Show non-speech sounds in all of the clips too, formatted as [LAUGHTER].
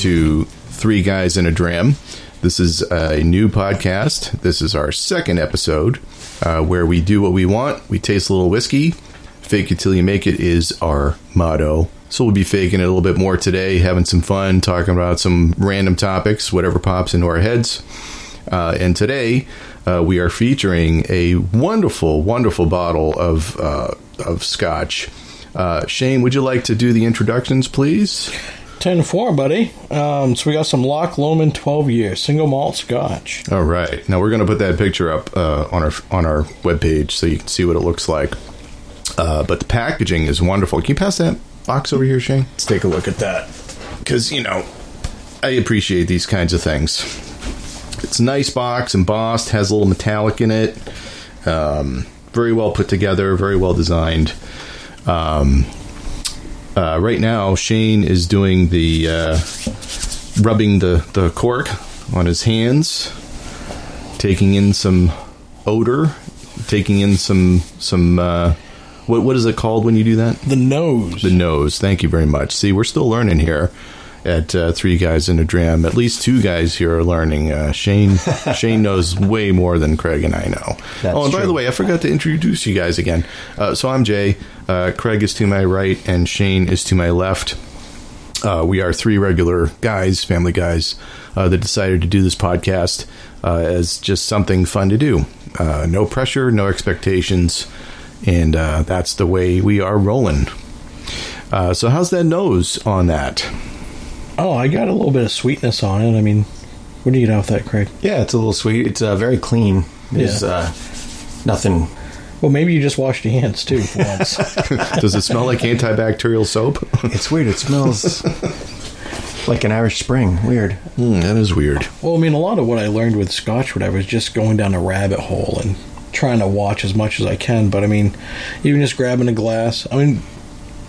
to Three Guys in a Dram. This is a new podcast. This is our second episode uh, where we do what we want. We taste a little whiskey. Fake it till you make it is our motto. So we'll be faking it a little bit more today, having some fun, talking about some random topics, whatever pops into our heads. Uh, and today uh, we are featuring a wonderful, wonderful bottle of uh, of scotch. Uh, Shane, would you like to do the introductions, please? 10 4, buddy. Um, so we got some Loch Lomond 12 year single malt scotch. All right. Now we're going to put that picture up uh, on our on our webpage so you can see what it looks like. Uh, but the packaging is wonderful. Can you pass that box over here, Shane? Let's take a look at that. Because, you know, I appreciate these kinds of things. It's a nice box, embossed, has a little metallic in it. Um, very well put together, very well designed. Um, uh, right now, Shane is doing the uh, rubbing the, the cork on his hands, taking in some odor, taking in some some uh, what what is it called when you do that? The nose. The nose. Thank you very much. See, we're still learning here at uh, three guys in a dram. At least two guys here are learning. Uh, Shane [LAUGHS] Shane knows way more than Craig and I know. That's oh, and by the way, I forgot to introduce you guys again. Uh, so I'm Jay. Uh, Craig is to my right, and Shane is to my left. Uh, we are three regular guys, family guys, uh, that decided to do this podcast uh, as just something fun to do. Uh, no pressure, no expectations, and uh, that's the way we are rolling. Uh, so, how's that nose on that? Oh, I got a little bit of sweetness on it. I mean, what do you get off that, Craig? Yeah, it's a little sweet. It's uh, very clean. There's Yeah. uh, nothing. Well, maybe you just washed your hands too for once. [LAUGHS] Does it smell like antibacterial soap? [LAUGHS] It's weird. It smells like an Irish Spring. Weird. Hmm, that is weird. well, I mean, a lot of what I learned with scotch, whatever, is just going down a rabbit hole and trying to watch as much as I can. But I mean, even just grabbing a glass. I mean,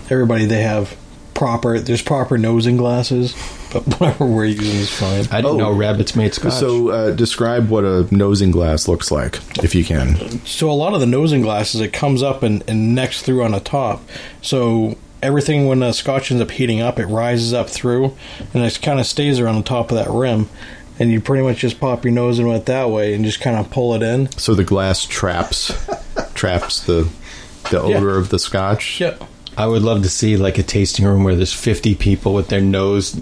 everybody they have proper. There's proper nosing glasses, but [LAUGHS] whatever we're using is fine. I didn't Oh. know rabbits made scotch. So, uh, describe what a nosing glass looks like, if you can. So a lot of the nosing glasses, it comes up and, and necks through on the top. So everything when the scotch ends up heating up, it rises up through, and it kind of stays around the top of that rim. And you pretty much just pop your nose into it that way and just kind of pull it in. So the glass traps traps the the Yeah. odor of the scotch. Yep. I would love to see like a tasting room where there's 50 people with their nose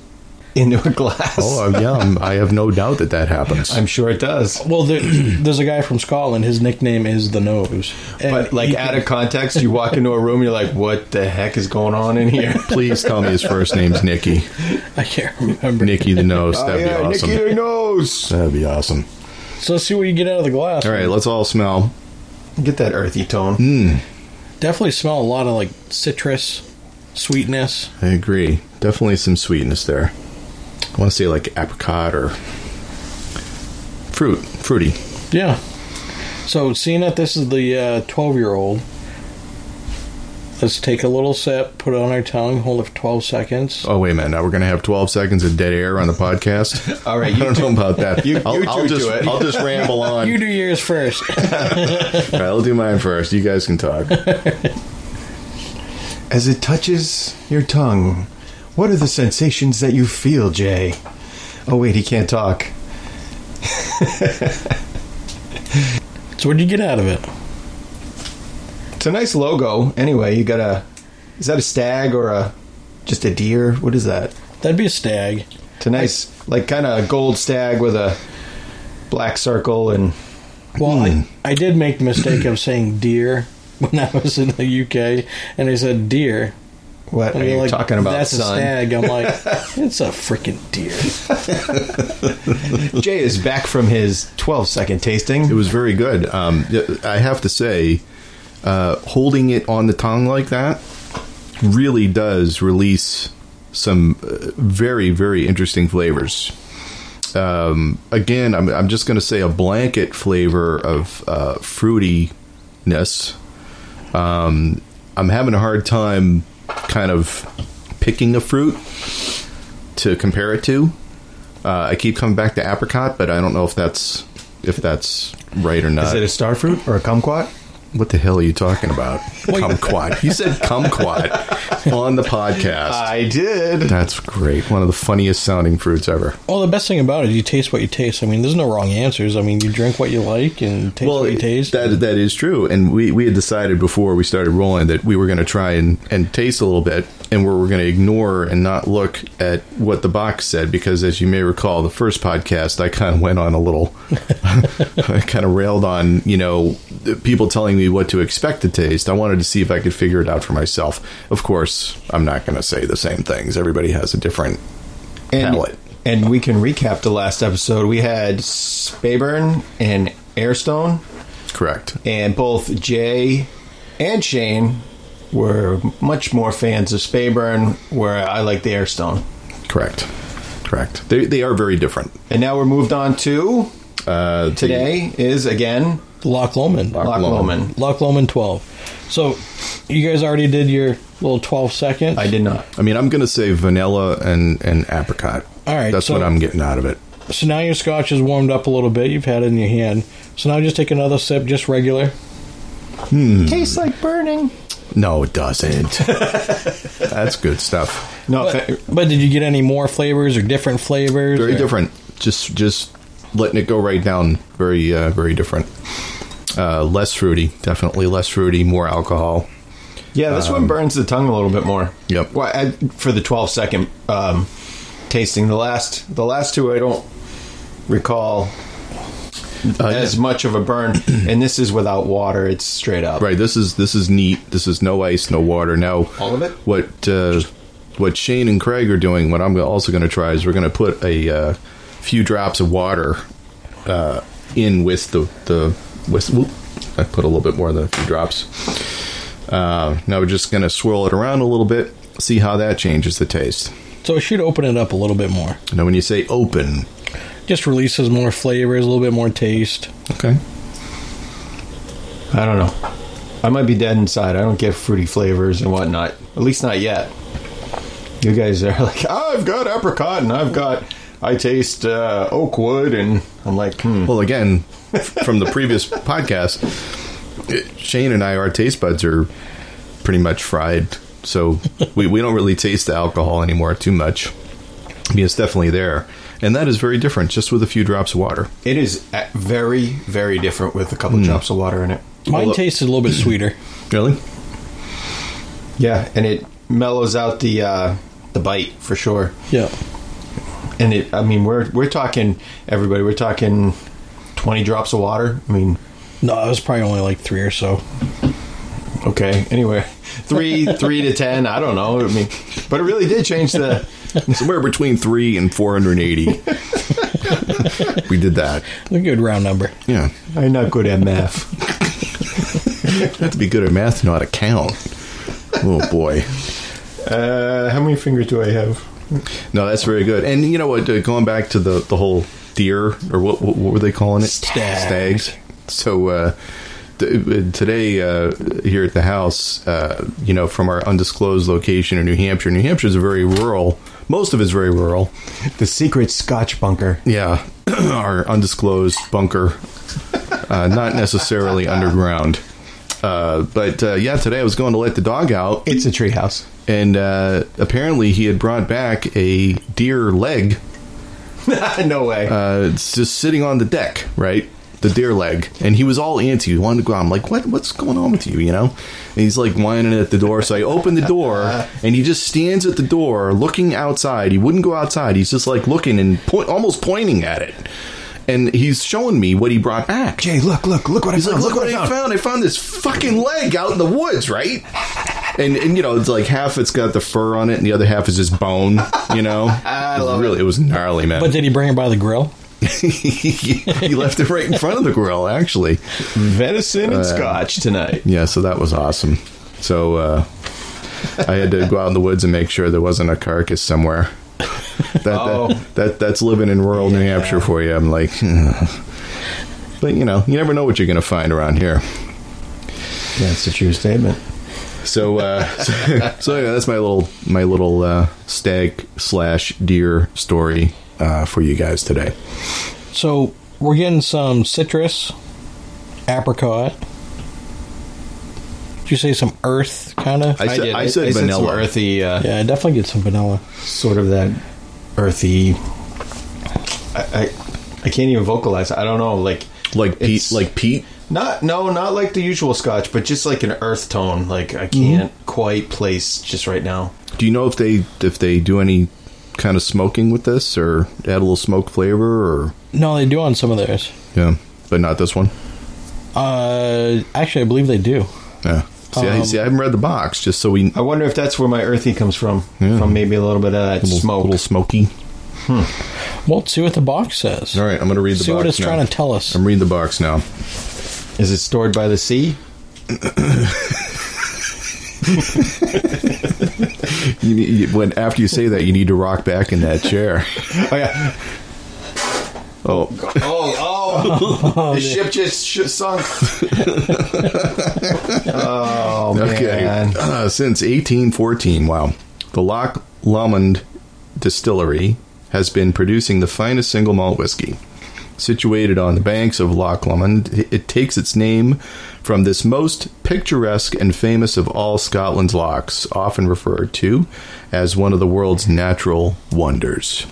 into a glass. Oh uh, yeah, I'm- I have no doubt that that happens. I'm sure it does. Well, there, [CLEARS THROAT] there's a guy from Scotland. His nickname is the Nose. And But like he- out of context, you walk into a room, you're like, "What the heck is going on in here?" [LAUGHS] Please tell me his first name's Nicky. I can't remember. Nicky the nose. That'd be Oh, yeah, awesome. Nicky the nose. That'd be awesome. So let's see what you get out of the glass. All right, let's all smell. Get that earthy tone. Mm, Definitely smell a lot of like citrus, sweetness. I agree. Definitely some sweetness there. I want to say like apricot or fruit, fruity. Yeah. So, seeing that this is the uh, 12 year old, let's take a little sip, put it on our tongue, hold it for 12 seconds. Oh wait a minute! Now we're gonna have 12 seconds of dead air on the podcast. [LAUGHS] All right, I you don't know about that. You- I'll, you I'll just do it. I'll just [LAUGHS] ramble on. You do yours first. [LAUGHS] All right, I'll do mine first. You guys can talk. As it touches your tongue, what are the sensations that you feel, Jay? Oh, wait, he can't talk. so, what do you get out of it? It's a nice logo. Anyway, you got a. Is that a stag or a. just a deer? What is that? That'd be a stag. It's a nice, like, kind of gold stag with a black circle and. Well, Hmm. I, I did make the mistake of saying deer [LAUGHS] when I was in the UK, and I said deer. What And are you like, talking about, That's son? a stag. I'm like, [LAUGHS] it's a freaking deer. Jay is back from his 12 second tasting. It was very good. Um, I have to say, uh, holding it on the tongue like that really does release some uh, very, very interesting flavors. Um, again, I'm, I'm just going to say a blanket flavor of uh, fruitiness. Um, I'm having a hard time kind of picking a fruit to compare it to. Uh, I keep coming back to apricot, but I don't know if that's if that's right or not. Is it a star fruit or a kumquat? What the hell are you talking about? Kumquat. You said kumquat on the podcast. I did. That's great. One of the funniest sounding fruits ever. Well, the best thing about it is you taste what you taste. I mean, there's no wrong answers. I mean, you drink what you like and taste what you taste. that that is true. And we, we had decided before we started rolling that we were going to try and, and taste a little bit, and we were going to ignore and not look at what the box said because, as you may recall, the first podcast I kind of went on a little, [LAUGHS] I kind of railed on you know people telling me what to expect to taste. I wanted to see if I could figure it out for myself. Of course, I'm not going to say the same things. Everybody has a different And, palate. and we can recap the last episode. We had Speyburn and Aerstone, Correct. and both Jay and Shane were much more fans of Speyburn, where I like the Aerstone. Correct. Correct. They they are very different. And now we're moved on to Uh, the- today is again Loch Lomond. Loch Loch Lomond. Lomond. Loch Lomond 12. So, you guys already did your little 12 seconds? I did not. I mean, I'm going to say vanilla and, and apricot. All right, That's so- what I'm getting out of it. So now your scotch is warmed up a little bit. You've had it in your hand. So now just take another sip, just regular. Tastes like burning. No, it doesn't. [LAUGHS] That's good stuff. No, But, fa- but did you get any more flavors or different flavors? Very or- different. Just just letting it go right down. Very uh, very different. Uh, less fruity, definitely less fruity. More alcohol. Yeah, this one burns the tongue a little bit more. Yep. Well, I, for the 12 second um, tasting, the last the last two I don't recall Uh, as much of a burn, [CLEARS THROAT] and this is without water. It's straight up. Right. This is this is neat. This is no ice, no water. Now, All of it? What uh, what Shane and Craig are doing? What I'm also going to try is we're going to put a uh, few drops of water uh, in with the the with. whoop, I put a little bit more than a few drops. Uh, now we're just going to swirl it around a little bit, see how that changes the taste. So it should open it up a little bit more. Now, when you say open, Just releases more flavors, a little bit more taste. okay, I don't know. I might be dead inside. I don't get fruity flavors and whatnot. At least not yet. You guys are [LAUGHS] like, oh, I've got apricot and I've got, I taste uh, oak wood, and I'm like, hmm. Well, again, from the previous podcast, it- Shane and I, our taste buds are pretty much fried. So [LAUGHS] we, we don't really taste the alcohol anymore too much. I mean, it's definitely there. And that is very different, just with a few drops of water. It is uh, very, very different with a couple drops of water in it. Mine Well, tastes a little bit sweeter. [CLEARS THROAT] Really? Yeah, and it mellows out the uh, the bite for sure. Yeah. And it, I mean, we're we're talking everybody. We're talking twenty drops of water. I mean, No, it was probably only like three or so. okay. Anyway, three three to ten. I don't know. I mean, but it really did change the. Somewhere between three and 480. we did that. A good round number. Yeah. I'm not good at math. You have to be good at math to know how to count. Oh, boy. Uh, how many fingers do I have? No, that's very good. And you know what? Uh, going back to the the whole deer or what what, what were they calling it? Stags. Stags. So uh, th- today uh, here at the house, uh, you know, from our undisclosed location in New Hampshire. New Hampshire is very rural. Most of it's very rural. The secret Scotch bunker. Yeah, [CLEARS THROAT] our undisclosed bunker, uh, not necessarily underground. Uh, but uh, yeah, today I was going to let the dog out, It's a treehouse. and uh, apparently he had brought back a deer leg [LAUGHS] no way. uh, it's just sitting on the deck, right? The deer leg, and he was all antsy. He wanted to go out. I'm like, what? What's going on with you? You know? And he's like whining at the door. So I open the door, and he just stands at the door, looking outside. He wouldn't go outside. He's just like looking and point, almost pointing at it. And he's showing me what he brought back. Jay, look, look, look what He's I like, found. look what I found. I found this fucking leg out in the woods, right? And, and you know, it's like half it's got the fur on it, and the other half is just bone. You know, [LAUGHS] I It was love really, it was gnarly, man. But did he bring it by the grill? [LAUGHS] he left it right in front of the grill, actually. Venison and Scotch tonight. Yeah, so that was awesome. So uh, I had to go out in the woods and make sure there wasn't a carcass somewhere. That, Oh. that, that that's living in rural New Hampshire for you. I'm like, but you know, you never know what you're going to find around here. That's a true statement. So, uh, [LAUGHS] so, so yeah, that's my little my little uh, stag slash deer story uh, for you guys today. So we're getting some citrus, apricot, Did you say some earth kind of? I said, did. I said some vanilla. earthy, uh, Yeah, I definitely get some vanilla. sort of that earthy. I, I I can't even vocalize. I don't know, like like peat, like peat. not no, not like the usual Scotch, but just like an earth tone. Like I can't quite place just right now. Do you know if they if they do any kind of smoking with this, or add a little smoke flavor, or No, they do on some of theirs. yeah, but not this one. Uh, actually, I believe they do. Yeah. See, I, Um, see, I haven't read the box, just so we I wonder if that's where my earthy comes from. Yeah. From maybe a little bit of that little, smoke. little smoky. Hmm. Well, let's see what the box says. All right, I'm going to read the see box. what it's now. trying to tell us. I'm reading the box now. Is it stored by the sea? [LAUGHS] [LAUGHS] You need, when after you say that, you need to rock back in that chair. Oh yeah. Oh, Oh, [LAUGHS] oh! the ship just sh- sunk. [LAUGHS] oh okay. man! Uh, since 1814, wow, the Loch Lomond Distillery has been producing the finest single malt whiskey. Situated on the banks of Loch Lomond, it takes its name from this most picturesque and famous of all Scotland's lochs, often referred to as one of the world's natural wonders.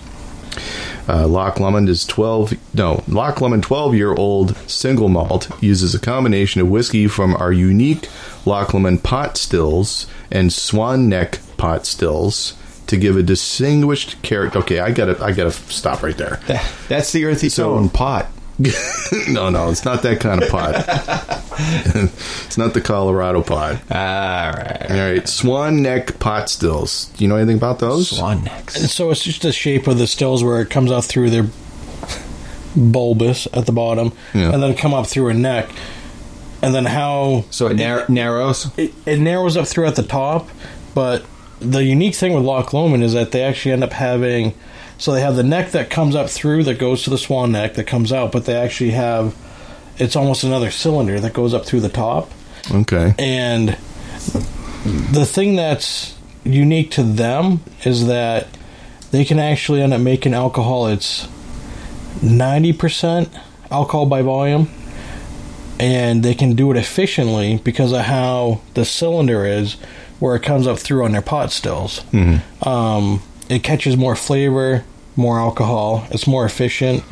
Uh, Loch Lomond is 12, no, Loch Lomond 12 year old single malt uses a combination of whiskey from our unique Loch Lomond pot stills and Swan Neck pot stills to give a distinguished character. Okay, I gotta, I gotta stop right there. [LAUGHS] That's the earthy So- tone pot. [LAUGHS] no, no, it's not that kind of pot. [LAUGHS] it's not the Colorado pot. All right. All right, Swan Neck pot stills. Do you know anything about those? Swan necks. And so it's just the shape of the stills where it comes out through their bulbous at the bottom, Yeah. and then come up through a neck, and then how So it nar- narrows. it, it narrows up through at the top. But the unique thing with Loch Lomond is that they actually end up having, so they have the neck that comes up through that goes to the swan neck that comes out, but they actually have, it's almost another cylinder that goes up through the top. Okay. And the thing that's unique to them is that they can actually end up making alcohol. It's 90% alcohol by volume. And they can do it efficiently because of how the cylinder is, where it comes up through on their pot stills. Um, it catches more flavor, more alcohol. It's more efficient.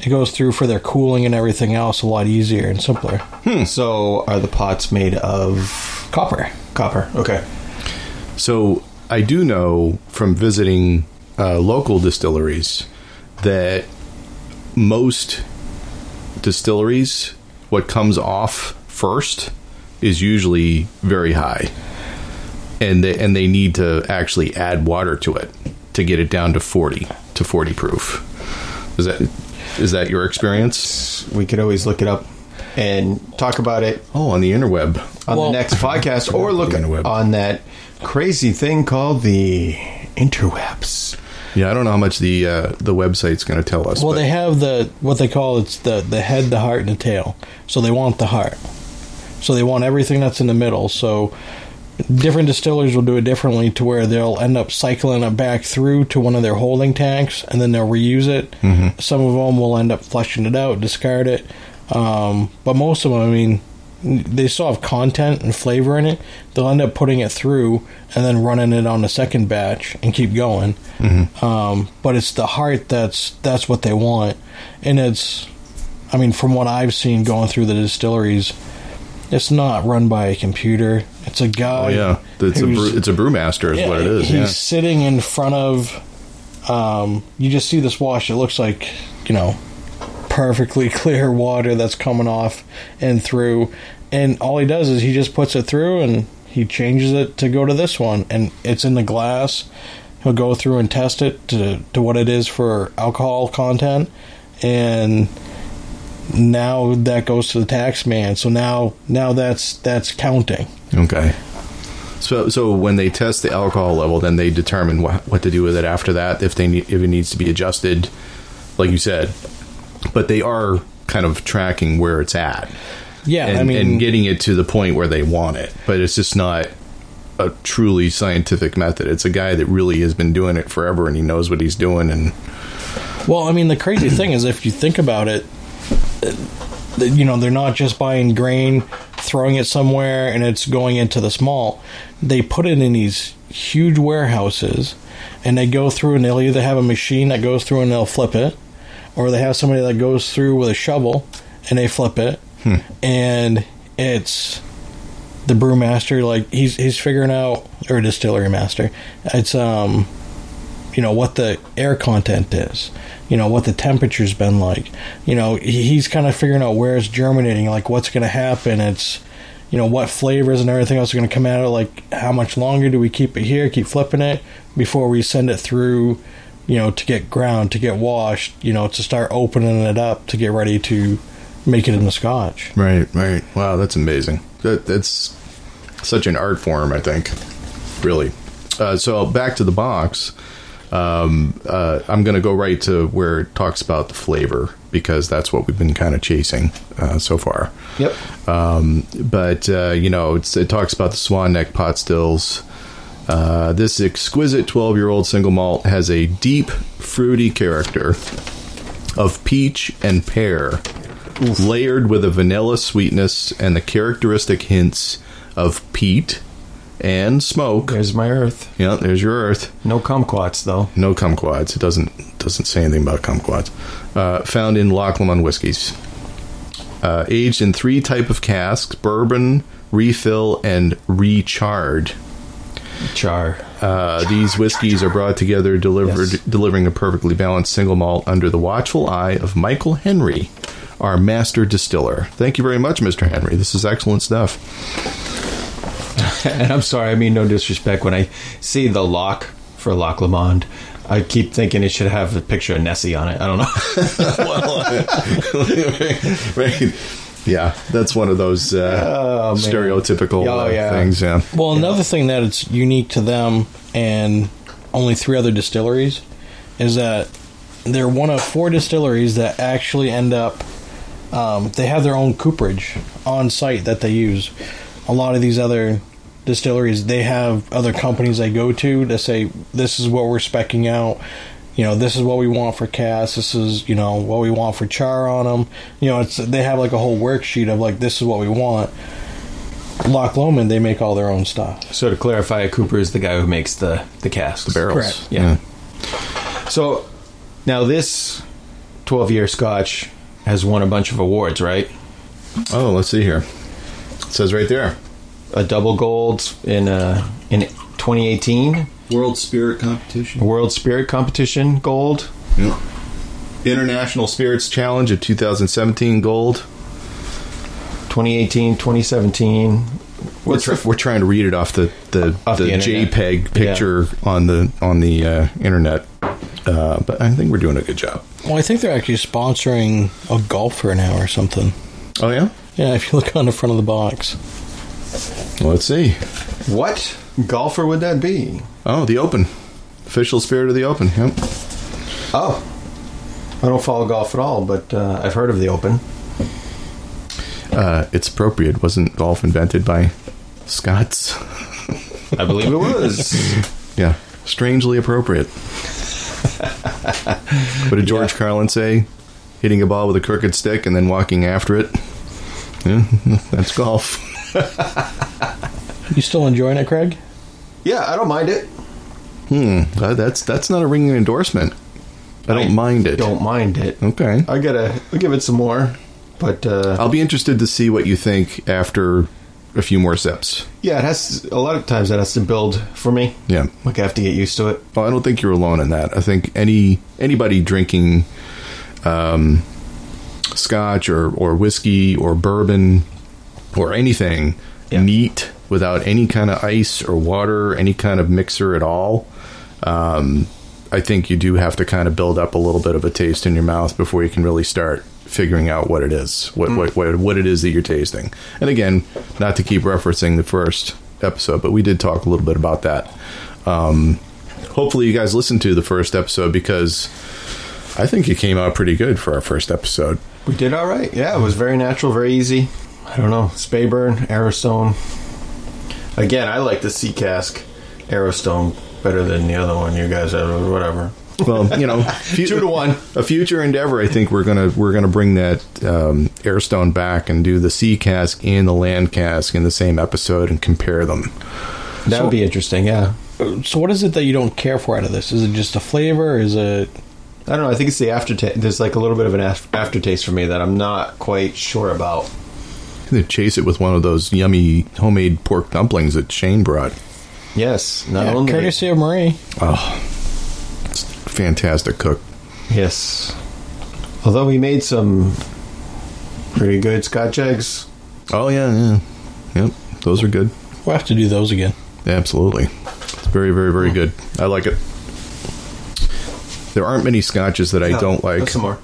It goes through for their cooling and everything else a lot easier and simpler. So are the pots made of Copper. copper? Okay. So I do know from visiting uh, local distilleries that most distilleries, what comes off first is usually very high, and they, and they need to actually add water to it to get it down to forty to forty proof. Is that is that your experience? We could always look it up and talk about it Oh, on the interweb. on Well- the next podcast, or look On the web. on that crazy thing called the interwebs. Yeah, I don't know how much the uh, the website's going to tell us. Well, but- they have the what they call it's the the head, the heart, and the tail. So they want the heart. So they want everything that's in the middle. So different distillers will do it differently to where they'll end up cycling it back through to one of their holding tanks and then they'll reuse it. Some of them will end up flushing it out, discard it. Um, but most of them, I mean, they still have content and flavor in it. They'll end up putting it through and then running it on the second batch and keep going. Um, but it's the heart that's that's what they want, and it's, I mean, from what I've seen going through the distilleries, it's not run by a computer. It's a guy. oh yeah, it's a brew, it's a brewmaster is yeah, what it is. He's Yeah. sitting in front of. Um, you just see this wash. It looks like you know, perfectly [LAUGHS] clear water that's coming off and through. And all he does is he just puts it through and he changes it to go to this one, and it's in the glass. He'll go through and test it to to what it is for alcohol content, and now that goes to the tax man. So now now that's that's counting. Okay. So, so when they test the alcohol level, then they determine what, what to do with it after that. If they need, if it needs to be adjusted, like you said, but they are kind of tracking where it's at, Yeah, and, I mean, and getting it to the point where they want it. But it's just not a truly scientific method. It's a guy that really has been doing it forever, and he knows what he's doing. And Well, I mean, the crazy thing is, if you think about it, you know, they're not just buying grain throwing it somewhere and it's going into the small. They put it in these huge warehouses and they go through and they'll either have a machine that goes through and they'll flip it or they have somebody that goes through with a shovel and they flip it. And it's the brewmaster like he's he's figuring out or distillery master. It's um you know what the air content is you know what the temperature's been like you know he- he's kind of figuring out where it's germinating like what's going to happen it's you know what flavors and everything else are going to come out of like how much longer do we keep it here keep flipping it before we send it through you know to get ground to get washed you know to start opening it up to get ready to make it in the scotch Right, right. Wow, that's amazing. That, that's such an art form, I think. Really. Uh, so back to the box. Um, uh, I'm going to go right to where it talks about the flavor because that's what we've been kind of chasing uh, so far. Yep. Um, but uh, you know, it's, it talks about the Swan Neck pot stills. Uh, this exquisite 12 year old single malt has a deep, fruity character of peach and pear, layered with a vanilla sweetness and the characteristic hints of peat and smoke. There's my earth. Yeah, there's your earth. No kumquats though. No kumquats. It doesn't doesn't say anything about kumquats. Uh, found in Loch Lomond whiskeys. Uh, aged in three type of casks: bourbon, refill, and recharred. Char. Uh, these whiskeys are brought together, delivered, Yes. delivering a perfectly balanced single malt under the watchful eye of Michael Henry, our master distiller. Thank you very much, Mr. Henry. This is excellent stuff. [LAUGHS] And I'm sorry, I mean no disrespect. When I see the lock for Loch Lomond, I keep thinking it should have a picture of Nessie on it. I don't know. [LAUGHS] [LAUGHS] right. Yeah, that's one of those uh, Oh, stereotypical Oh, uh, yeah. things. Yeah. Well, another thing that it's unique to them and only three other distilleries is that they're one of four distilleries that actually end up. Um, they have their own cooperage on site that they use. A lot of these other distilleries, they have other companies they go to to say, "This is what we're specking out." You know, this is what we want for cast. This is you know what we want for char on them. You know, it's they have like a whole worksheet of like this is what we want. Loch Lomond, they make all their own stuff. so to clarify, Cooper is the guy who makes the the casks. Barrels. Correct. Yeah. So now this 12 year Scotch has won a bunch of awards, right? Oh, let's see here. It says right there. A double gold in uh, in 2018 World Spirit Competition. World Spirit Competition gold. Yeah. International Spirits Challenge of 2017 gold. 2018, 2017. We're, What's try- the- we're trying to read it off the the, Off the, the. JPEG picture on the on the uh, internet, uh, but I think we're doing a good job. Well, I think they're actually sponsoring a golfer now or something. Oh yeah, Yeah, if you look on the front of the box. Let's see. What golfer would that be? Oh, the Open, official Spirit of the Open. Yep. Oh, I don't follow golf at all, but uh, I've heard of the Open. Uh, it's appropriate. Wasn't golf invented by Scots? I believe it was. [LAUGHS] Yeah, strangely appropriate. [LAUGHS] what did George Carlin say? Hitting a ball with a crooked stick and then walking after it. Yeah, [LAUGHS] that's golf. You still enjoying it, Craig? yeah, I don't mind it. Hmm. uh, that's that's not a ringing endorsement. I don't mind it. Don't mind it. Okay. I gotta I'll give it some more, but uh, I'll be interested to see what you think after a few more sips. yeah, it has a lot of times that has to build for me. Yeah. Like I have to get used to it. Well, I don't think you're alone in that. I think any anybody drinking um, scotch or, or whiskey or bourbon or anything Yeah. neat without any kind of ice or water, any kind of mixer at all, um, I think you do have to kind of build up a little bit of a taste in your mouth before you can really start figuring out what it is, what, what, what, what it is that you're tasting. And again, not to keep referencing the first episode, but we did talk a little bit about that. Um, hopefully, you guys listened to the first episode because I think it came out pretty good for our first episode. We did all right. Yeah, it was very natural, very easy. I don't know, Speyburn, Arrowstone. Again, I like the Sea Cask Arrowstone better than the other one you guys have, or whatever. Well, you know, [LAUGHS] fu- Two to one. A future endeavor. I think we're gonna we're gonna bring that um, aerstone back and do the sea cask and the land cask in the same episode and compare them. That would be interesting. Yeah. So, what is it that you don't care for out of this? Is it just a flavor? Is it I don't know. I think it's the aftertaste. There's like a little bit of an af- aftertaste for me that I'm not quite sure about. They chase it with one of those yummy homemade pork dumplings that Shane brought. Yes, not yeah, only courtesy of Marie? Oh, fantastic cook. yes. Although he made some pretty good Scotch eggs. Oh yeah, yeah, yep. Those are good. We'll have to do those again. Absolutely, it's very, very, very good. I like it. There aren't many scotches that I don't like. Some more.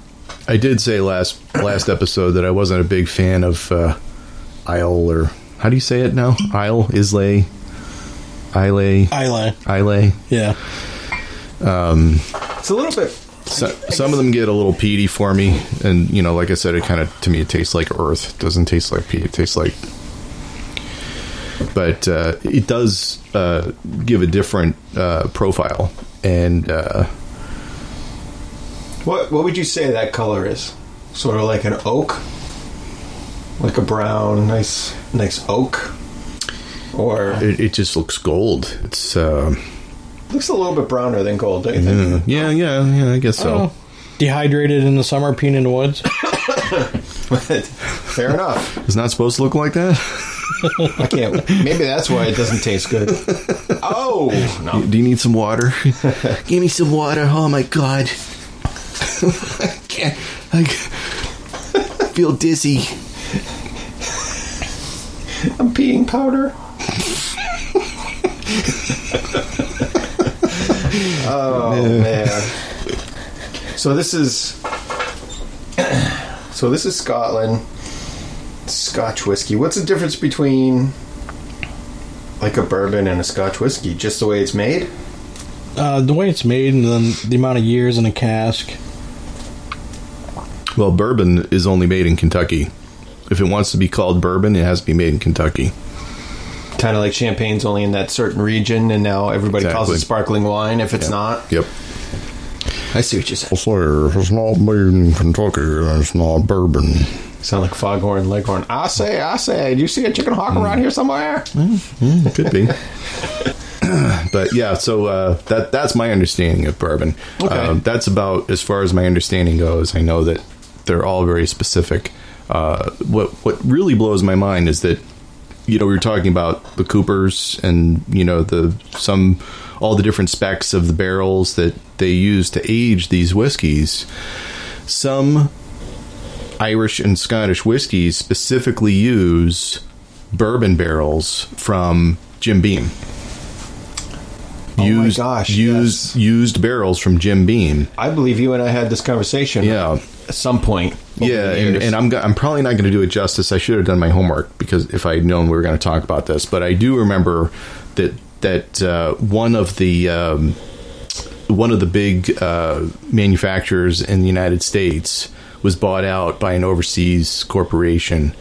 I did say last last episode that I wasn't a big fan of uh, Isle or how do you say it now? Isle, Islay, Islay, Isla. Islay. Yeah. It's a little bit. So, some of them get a little peaty for me, and you know, like I said, it kind of to me it tastes like earth. It doesn't taste like peat. It tastes like, but uh, it does uh, give a different uh, profile, and uh, What What would you say that color is? Sort of like an oak, like a brown, nice, nice oak, or it, it just looks gold. It's uh, looks a little bit browner than gold. Don't you think? yeah, yeah, yeah. I guess so. Oh, dehydrated in the summer, peeing in the woods. [COUGHS] Fair enough. It's not supposed to look like that. I can't. Maybe that's why it doesn't taste good. Oh no! Do you need some water? [LAUGHS] Give me some water. Oh my god. [LAUGHS] I can't. I feel dizzy. I'm peeing powder. oh man. So this is so this is Scotland Scotch whiskey. What's the difference between like a bourbon and a Scotch whiskey? Just the way it's made? Uh, the way it's made and then the amount of years in a cask. Well, bourbon is only made in Kentucky. If it wants to be called bourbon, it has to be made in Kentucky. Kind of like champagne's only in that certain region, and now everybody calls it sparkling wine if it's not. Yep. I see what you said. Sir, if it's not made in Kentucky, then it's not bourbon. Sound like foghorn leghorn. I say, I say, do you see a chicken hawk around here somewhere? Could be. [LAUGHS] but yeah, so uh, that that's my understanding of bourbon. Okay. Um, that's about as far as my understanding goes. I know that they're all very specific. Uh, what what really blows my mind is that you know we were talking about the Coopers and you know the some all the different specs of the barrels that they use to age these whiskeys. Some Irish and Scottish whiskeys specifically use bourbon barrels from Jim Beam. Oh my gosh, used yes. used barrels from Jim Beam. I believe you and I had this conversation. Yeah. At some point. Yeah, and, and I'm I'm probably not going to do it justice. I should have done my homework because if I had known we were going to talk about this, but I do remember that that uh, one of the um, one of the big uh, manufacturers in the United States was bought out by an overseas corporation,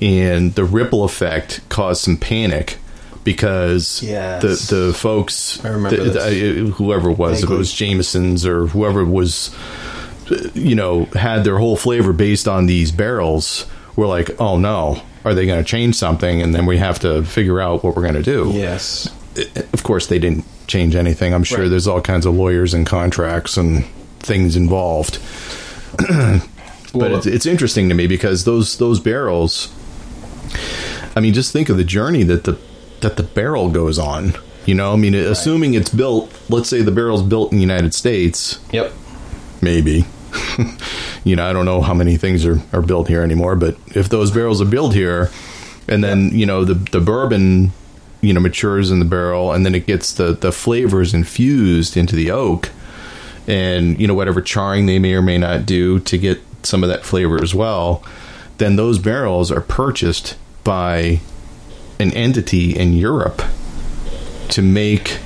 and the ripple effect caused some panic because Yes. the the folks, I remember the- the- whoever it was, if it was Jameson's or whoever was you know, had their whole flavor based on these barrels, we're like, oh no, are they going to change something? And then we have to figure out what we're going to do. Yes. Of course, they didn't change anything. I'm sure Right. there's all kinds of lawyers and contracts and things involved. [CLEARS THROAT] but Well, it's, it's interesting to me because those those barrels. I mean, just think of the journey that the that the barrel goes on. You know, I mean, assuming it's built. Let's say the barrel's built in the United States Yep. Maybe. [LAUGHS] you know, I don't know how many things are, are built here anymore, but if those barrels are built here, and then you know the the bourbon, you know, matures in the barrel, and then it gets the the flavors infused into the oak, and you know whatever charring they may or may not do to get some of that flavor as well, then those barrels are purchased by an entity in Europe to make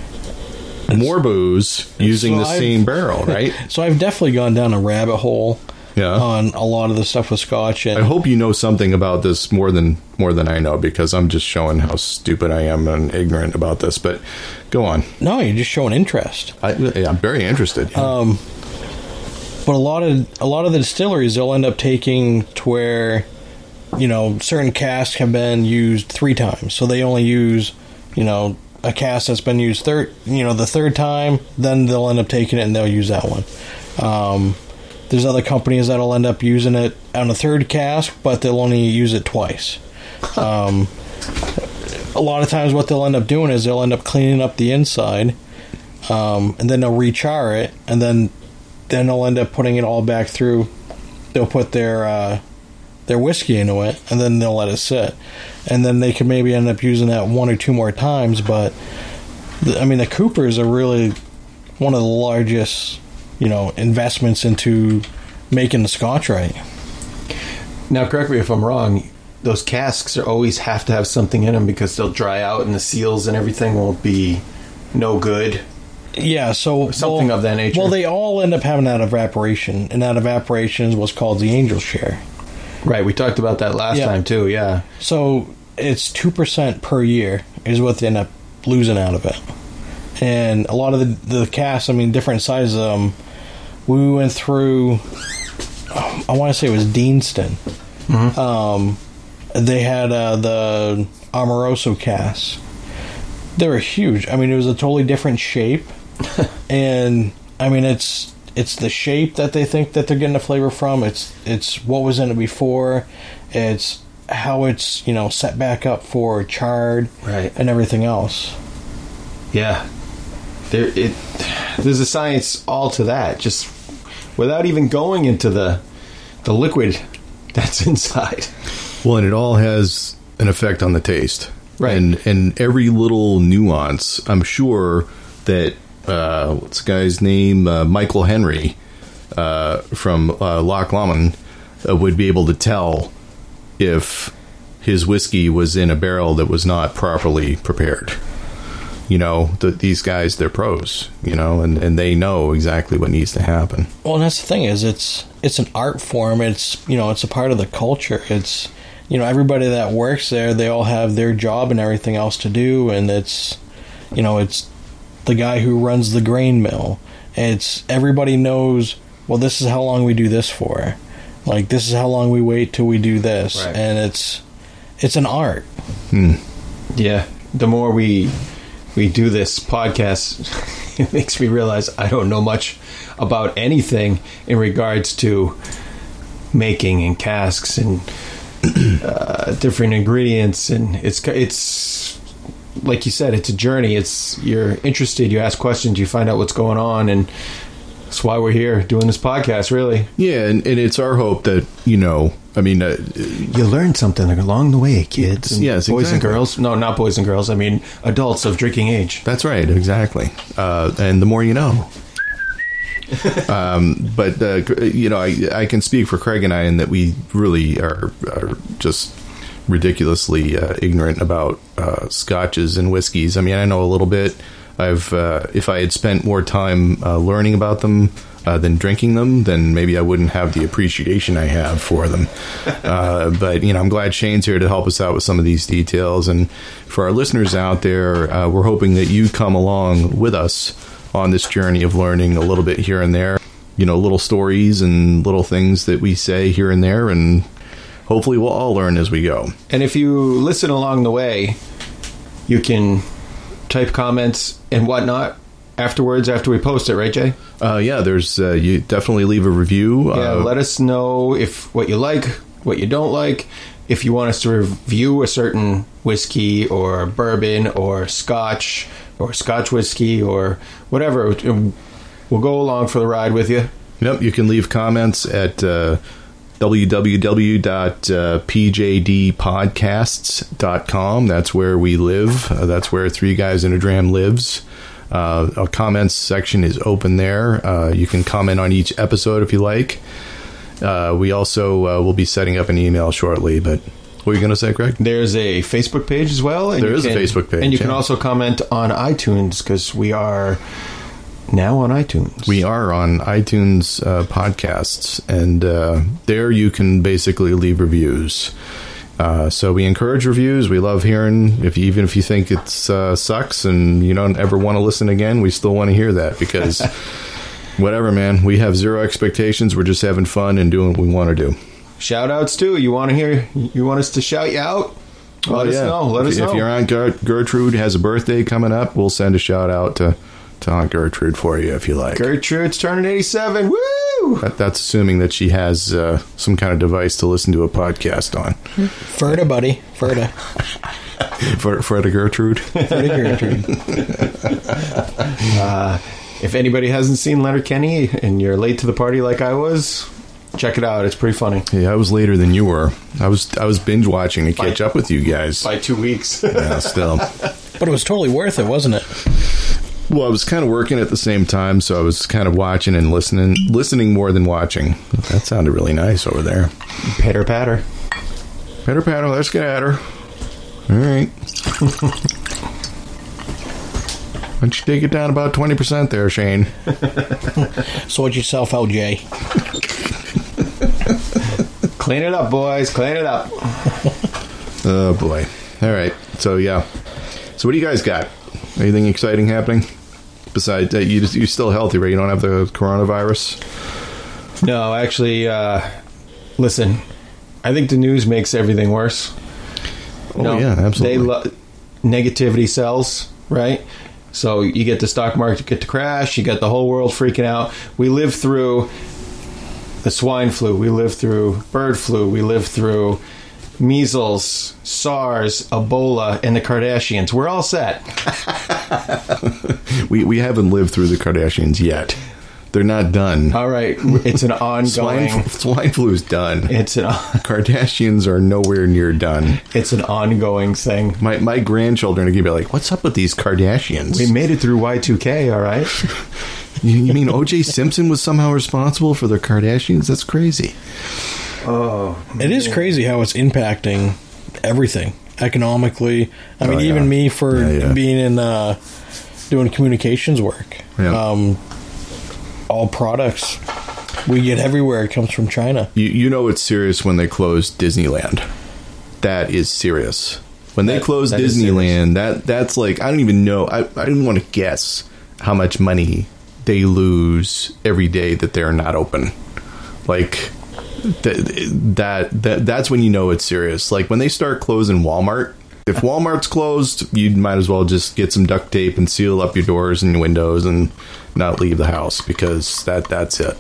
more booze using so the I've- same barrel, [LAUGHS] right? So I've definitely gone down a rabbit hole Yeah. on a lot of the stuff with Scotch. And I hope you know something about this more than more than I know because I'm just showing how stupid I am and ignorant about this. But go on. no, you're just showing interest. I, yeah, I'm very interested. Um, but a lot of a lot of the distilleries they'll end up taking to where you know certain casks have been used three times, so they only use you know a cask that's been used third you know the third time, then they'll end up taking it and they'll use that one. Um, there's other companies that'll end up using it on a third cask, but they'll only use it twice. Um, a lot of times, what they'll end up doing is they'll end up cleaning up the inside, um, and then they'll rechar it, and then then they'll end up putting it all back through. They'll put their uh, their whiskey into it, and then they'll let it sit, and then they could maybe end up using that one or two more times. But the, I mean, the Coopers are really one of the largest, you know, investments into making the Scotch right. Now, correct me if I'm wrong. Those casks are always have to have something in them because they'll dry out and the seals and everything won't be no good. Yeah, so Something well- of that nature. Well, they all end up having that evaporation, and that evaporation is what's called the angel share. Right, we talked about that last Yeah. time too. Yeah, So it's two percent per year is what they end up losing out of it, and a lot of the the casts, I mean, different sizes of them. We went through. um, I want to say it was Deanston. Um, they had uh, the Amoroso casts. They were huge. I mean, it was a totally different shape, [LAUGHS] and I mean, it's it's the shape that they think that they're getting the flavor from. It's it's what was in it before. It's how it's you know set back up for charred Right. and everything else. yeah. There, it there's a science all to that. Just without even going into the the liquid [LAUGHS] that's inside. Well, and it all has an effect on the taste, Right. And and every little nuance, I'm sure that uh, what's the guy's name, uh, Michael Henry uh, from uh, Loch Lomond, uh, would be able to tell if his whiskey was in a barrel that was not properly prepared. You know, th- these guys, they're pros. You know, and and they know exactly what needs to happen. Well, that's the thing is it's it's an art form. It's you know it's a part of the culture. It's you know everybody that works there they all have their job and everything else to do, and it's you know it's the guy who runs the grain mill. It's everybody knows. Well, this is how long we do this for. Like this is how long we wait till we do this, Right. and it's it's an art. Yeah. The more we we do this podcast, [LAUGHS] it makes me realize I don't know much about anything in regards to making and casks and [CLEARS THROAT] uh, different ingredients, and it's it's like you said, it's a journey. It's you're interested, you ask questions, you find out what's going on, and that's why we're here doing this podcast. Really, Yeah, and, and it's our hope that you know. I mean, uh, you learn something along the way, kids. and Yes, boys and girls. No, not boys and girls. I mean adults of drinking age. That's right, exactly. Uh, and the more you know. [LAUGHS] um, but uh, you know, I, I can speak for Craig and I in that we really are, are just ridiculously uh, ignorant about uh, scotches and whiskeys. I mean, I know a little bit. I've uh, if I had spent more time uh, learning about them uh, than drinking them, then maybe I wouldn't have the appreciation I have for them. [LAUGHS] uh, but you know, I'm glad Shane's here to help us out with some of these details. And for our listeners out there, uh, we're hoping that you come along with us on this journey of learning a little bit here and there. You know, little stories and little things that we say here and there, and hopefully we'll all learn as we go. And if you listen along the way, you can type comments and whatnot afterwards after we post it, right, Jay? Uh, yeah, there's uh, you definitely leave a review. Yeah, uh, let us know if what you like, what you don't like. If you want us to review a certain whiskey or bourbon or scotch or scotch whiskey or whatever, we'll go along for the ride with you. Yep, you can leave comments at uh, www.pjdpodcasts.com. That's where we live. Uh, that's where Three Guys in a Dram lives. Uh, our comments section is open there. Uh, you can comment on each episode if you like. Uh, we also uh, will be setting up an email shortly, but what are you going to say, Greg? There's a Facebook page as well. And There is a Facebook page, And you can also comment on iTunes because we are now on iTunes. We are on iTunes uh, podcasts, and uh, there you can basically leave reviews. Uh, so we encourage reviews. We love hearing if you, even if you think it uh, sucks and you don't ever want to listen again, we still want to hear that because [LAUGHS] whatever, man. We have zero expectations. We're just having fun and doing what we want to do. Shout outs too. You want to hear? You want us to shout you out? Let us know. Let if, us know. If your aunt Ger- Gertrude has a birthday coming up, we'll send a shout out to, to Aunt Gertrude for you if you like. Gertrude's turning 87. Woo! That, that's assuming that she has uh, some kind of device to listen to a podcast on. Ferda, buddy. Ferda. [LAUGHS] For Freda Gertrude. Ferda Gertrude. [LAUGHS] If anybody hasn't seen Letterkenny and you're late to the party like I was, check it out. It's pretty funny. yeah, I was later than you were. I was I was binge watching to catch up with you guys. By two weeks. Yeah, still. But it was totally worth it, wasn't it? Well, I was kind of working at the same time, so I was kind of watching and listening, listening more than watching. That sounded really nice over there. Pitter patter. Pitter patter, let's get at her. All right. [LAUGHS] Why don't you take it down about 20% there, Shane? [LAUGHS] Sort yourself out, Jay. [LAUGHS] Clean it up, boys. Clean it up. Oh, boy. All right. So, yeah. So, what do you guys got? Anything exciting happening? Besides that, you, you're still healthy, right? You don't have the coronavirus? No, actually, uh, listen. I think the news makes everything worse. Oh, yeah, absolutely. They lo- negativity sells, right? So you get the stock market get to crash. You get the whole world freaking out. We lived through the swine flu. We lived through bird flu. We lived through measles, SARS, Ebola, and the Kardashians. We're all set. [LAUGHS] we, we haven't lived through the Kardashians yet. They're not done. All right, it's an [LAUGHS] ongoing. Swine, swine flu is done. It's an [LAUGHS] Kardashians are nowhere near done. it's an ongoing thing. My my grandchildren are gonna be like, "What's up with these Kardashians?" We made it through Y2K. All right. you, you mean O.J. Simpson was somehow responsible for the Kardashians? That's crazy. It is crazy how it's impacting everything economically. I mean, Oh, yeah. even me for Yeah, yeah. being in uh, doing communications work. Um, all products we get everywhere it comes from China. You you know it's serious when they close Disneyland. That is serious. When they That- close that is Disneyland, that that's like I don't even know. I I didn't want to guess how much money they lose every day that they're not open. Like that that that that's when you know it's serious. Like when they start closing Walmart. If Walmart's closed, you might as well just get some duct tape and seal up your doors and your windows and not leave the house because that that's it.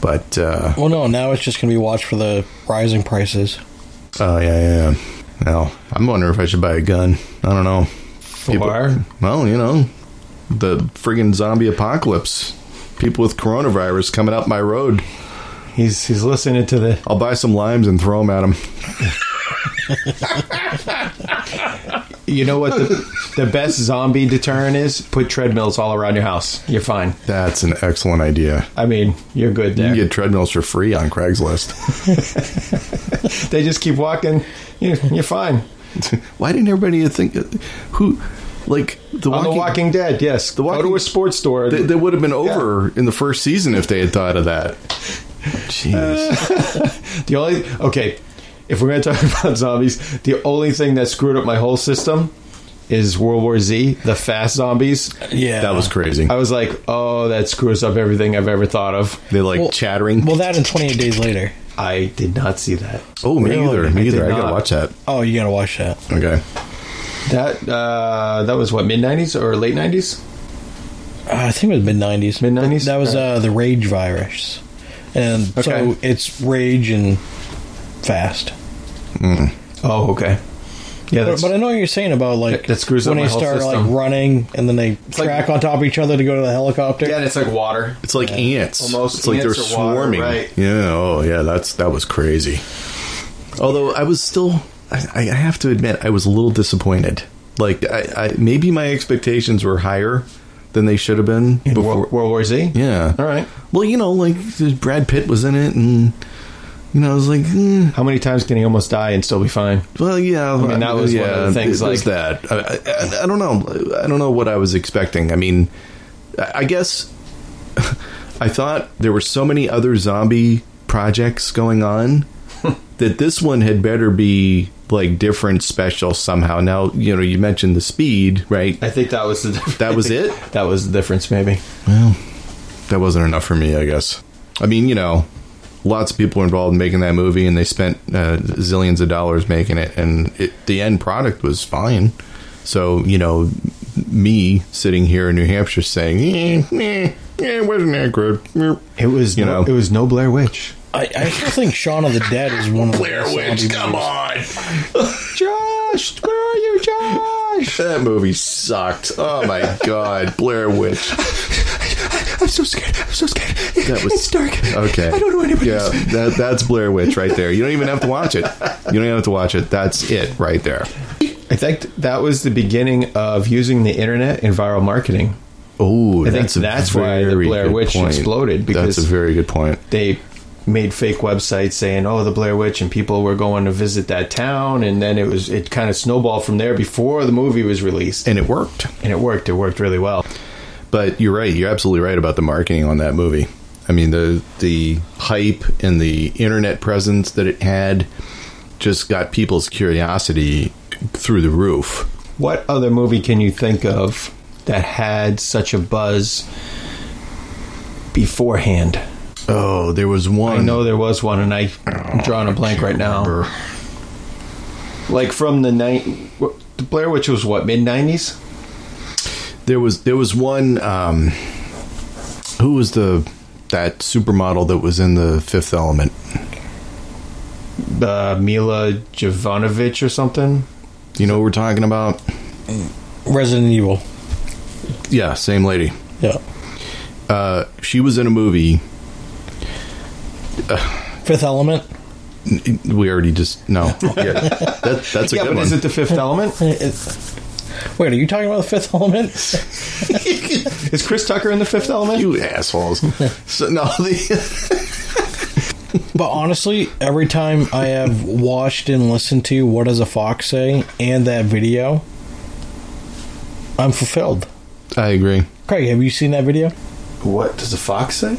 But uh, Well, no, now it's just going to be watched for the rising prices. Oh yeah, yeah. yeah. Now I'm wondering if I should buy a gun. I don't know. For? well, you know, the friggin' zombie apocalypse. People with coronavirus coming up my road. He's he's listening to the. I'll buy some limes and throw them at him. You know what the the best zombie deterrent is? Put treadmills all around your house. You're fine. That's an excellent idea. I mean, you're good You can get treadmills for free on Craigslist. [LAUGHS] they just keep walking. You're, you're fine. [LAUGHS] Why didn't everybody think uh, who like the On walking, The Walking Dead, yes. The walking, Go to a sports store. They, they would have been over in the first season if they had thought of that. Jeez. [LAUGHS] The only okay, if we're going [LAUGHS] to talk about zombies, the only thing that screwed up my whole system is World War Z, the fast zombies. Yeah, that was crazy. I was like, oh, that screws up everything I've ever thought of. They like Well- chattering. Well, that and 28 days later. I did not see that. oh, me Really? either. Me did either. I gotta watch that. Oh, you got to watch that. Okay. That uh, that was what mid '90s or late '90s? Uh, I think it was mid 90s. Mid-nineties? That was Right. uh, the rage virus. And Okay. so it's rage and fast. Hmm. Oh, okay. Yeah, But, but I know what you're saying about like That- that screws when up they my whole start system. like running and then they like- track on top of each other to go to the helicopter. yeah, and it's like water. It's like ants. Almost it's like they're ants or water, swarming. right. Yeah. Oh, yeah. That's that was crazy. Although I was still, I, I have to admit, I was a little disappointed. Like, I, I maybe my expectations were higher than they should have been In before. World, World War Z. yeah. All right. Well, you know, like Brad Pitt was in it, and you know, I was like, eh, How many times can he almost die and still be fine? well, yeah. I mean, that was one yeah, of the things, like- that. I, I, I don't know. I don't know what I was expecting. I mean, I guess [LAUGHS] I thought there were so many other zombie projects going on that this one had better be like different special somehow. Now, you know, you mentioned the speed, right? I think that was the difference. That was it? [LAUGHS] That was the difference, maybe. Well, that wasn't enough for me, I guess. I mean, you know, lots of people were involved in making that movie, and they spent uh, zillions of dollars making it, and it, the end product was fine. So, you know, me sitting here in New Hampshire saying, eh, eh, eh, it wasn't that good. It was You no, know. it was no Blair Witch. I, I still think Shaun of the Dead is one of the Blair best Witch, come movies. on! Josh, where are you, Josh? That movie sucked. Oh my god, Blair Witch. [LAUGHS] I'm so scared. I'm so scared. That was it's dark. Okay. I don't know anybody. Yeah, that that's Blair Witch right there. You don't even have to watch it. You don't even have to watch it. That's it right there. I think that was the beginning of using the internet in viral marketing. Oh, I think that's a that's why the Blair Witch point. exploded, because- that's a very good point. They made fake websites saying, "Oh, the Blair Witch," and people were going to visit that town, and then it was it kind of snowballed from there before the movie was released, And it worked. and it worked. It worked really well. But you're right. You're absolutely right about the marketing on that movie. I mean, the the hype and the internet presence that it had just got people's curiosity through the roof. What other movie can you think of that had such a buzz beforehand? Oh, there was one. I know there was one, and I, I'm drawing a blank right now. remember. Like from the night, the Blair Witch was what mid '90s. There was there was one. Um, who was the that supermodel that was in the Fifth Element? Uh, Mila Jovanovic or something. You know what we're talking about? Resident Evil. Yeah, same lady. Yeah. Uh, she was in a movie. [SIGHS] Fifth Element. We already just no. [LAUGHS] Yeah, that, that's a yeah, good but one. is it the Fifth Element? [LAUGHS] Wait, are you talking about the Fifth Element? [LAUGHS] Is Chris Tucker in the Fifth Element? you assholes. so no, the But honestly, every time I have watched and listened to What Does a Fox Say and that video, I'm fulfilled. I agree. Craig, have you seen that video? What does a fox say?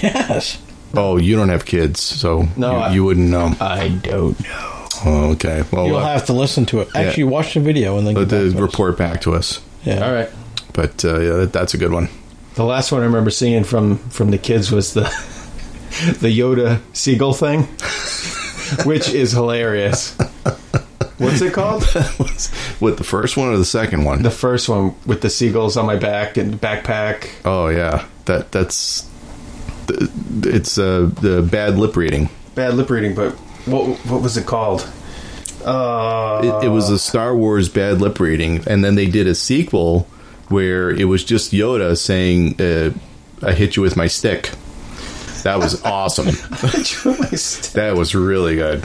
Yes. Oh, you don't have kids, so No, you, I- you wouldn't know. I don't know. Oh, okay. Well, You'll uh, have to listen to it. Actually, watch the video and then let get the back to us. report back to us. Yeah. All right. But uh, yeah, that, that's a good one. The last one I remember seeing from from the kids was the [LAUGHS] the Yoda seagull thing, [LAUGHS] which is hilarious. What's it called? [LAUGHS] With the first one or the second one? The first one with the seagulls on my back and backpack. oh yeah, that that's th- it's uh, the bad lip reading. Bad lip reading, but what what was it called? Uh, It, it was a Star Wars bad lip reading, and then they did a sequel where it was just Yoda saying, uh, "I hit you with my stick." That was [LAUGHS] awesome. that was really good.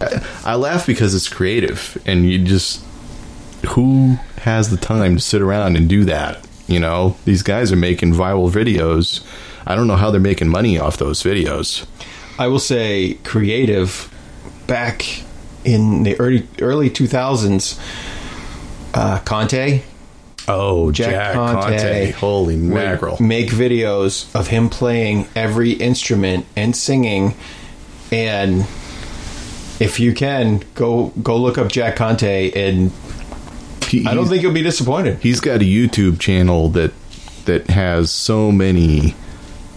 I, I laugh because it's creative, and you just who has the time to sit around and do that? You know, these guys are making viral videos. I don't know how they're making money off those videos. I will say creative back in the early early 2000s uh Conte Oh, Jack Conte. Holy mackerel. make videos of him playing every instrument and singing and if you can go go look up Jack Conte and He- I don't think you'll be disappointed. he's got a YouTube channel that that has so many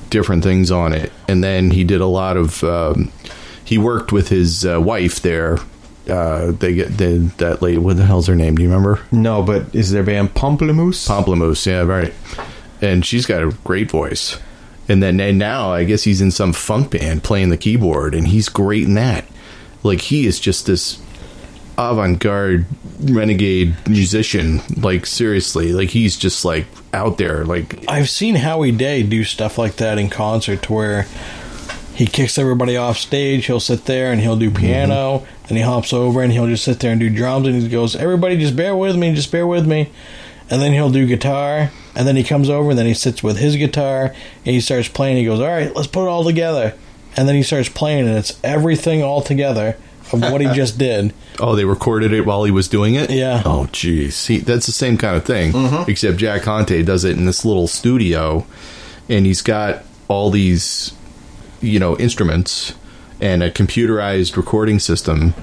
different things on it, and then he did a lot of. Um, he worked with his uh, wife there. Uh, they get the, that lady. What the hell's her name? Do you remember? No, but is their band Pomplamoose? Pomplamoose. Yeah, right. And she's got a great voice. And then and now I guess he's in some funk band playing the keyboard, and he's great in that. Like he is just this avant-garde renegade musician. Like seriously, like he's just like out there. Like I've seen Howie Day do stuff like that in concert to where he kicks everybody off stage, he'll sit there and he'll do mm-hmm. piano, and he hops over and he'll just sit there and do drums and he goes, Everybody just bear with me, just bear with me. And then he'll do guitar, and then he comes over and then he sits with his guitar and he starts playing. He goes, All right, let's put it all together. And then he starts playing, and it's everything all together of what he just did. [LAUGHS] Oh, they recorded it while he was doing it. Yeah. Oh, geez. See, that's the same kind of thing, Mm-hmm. except Jack Conte does it in this little studio, and he's got all these, you know, instruments and a computerized recording system,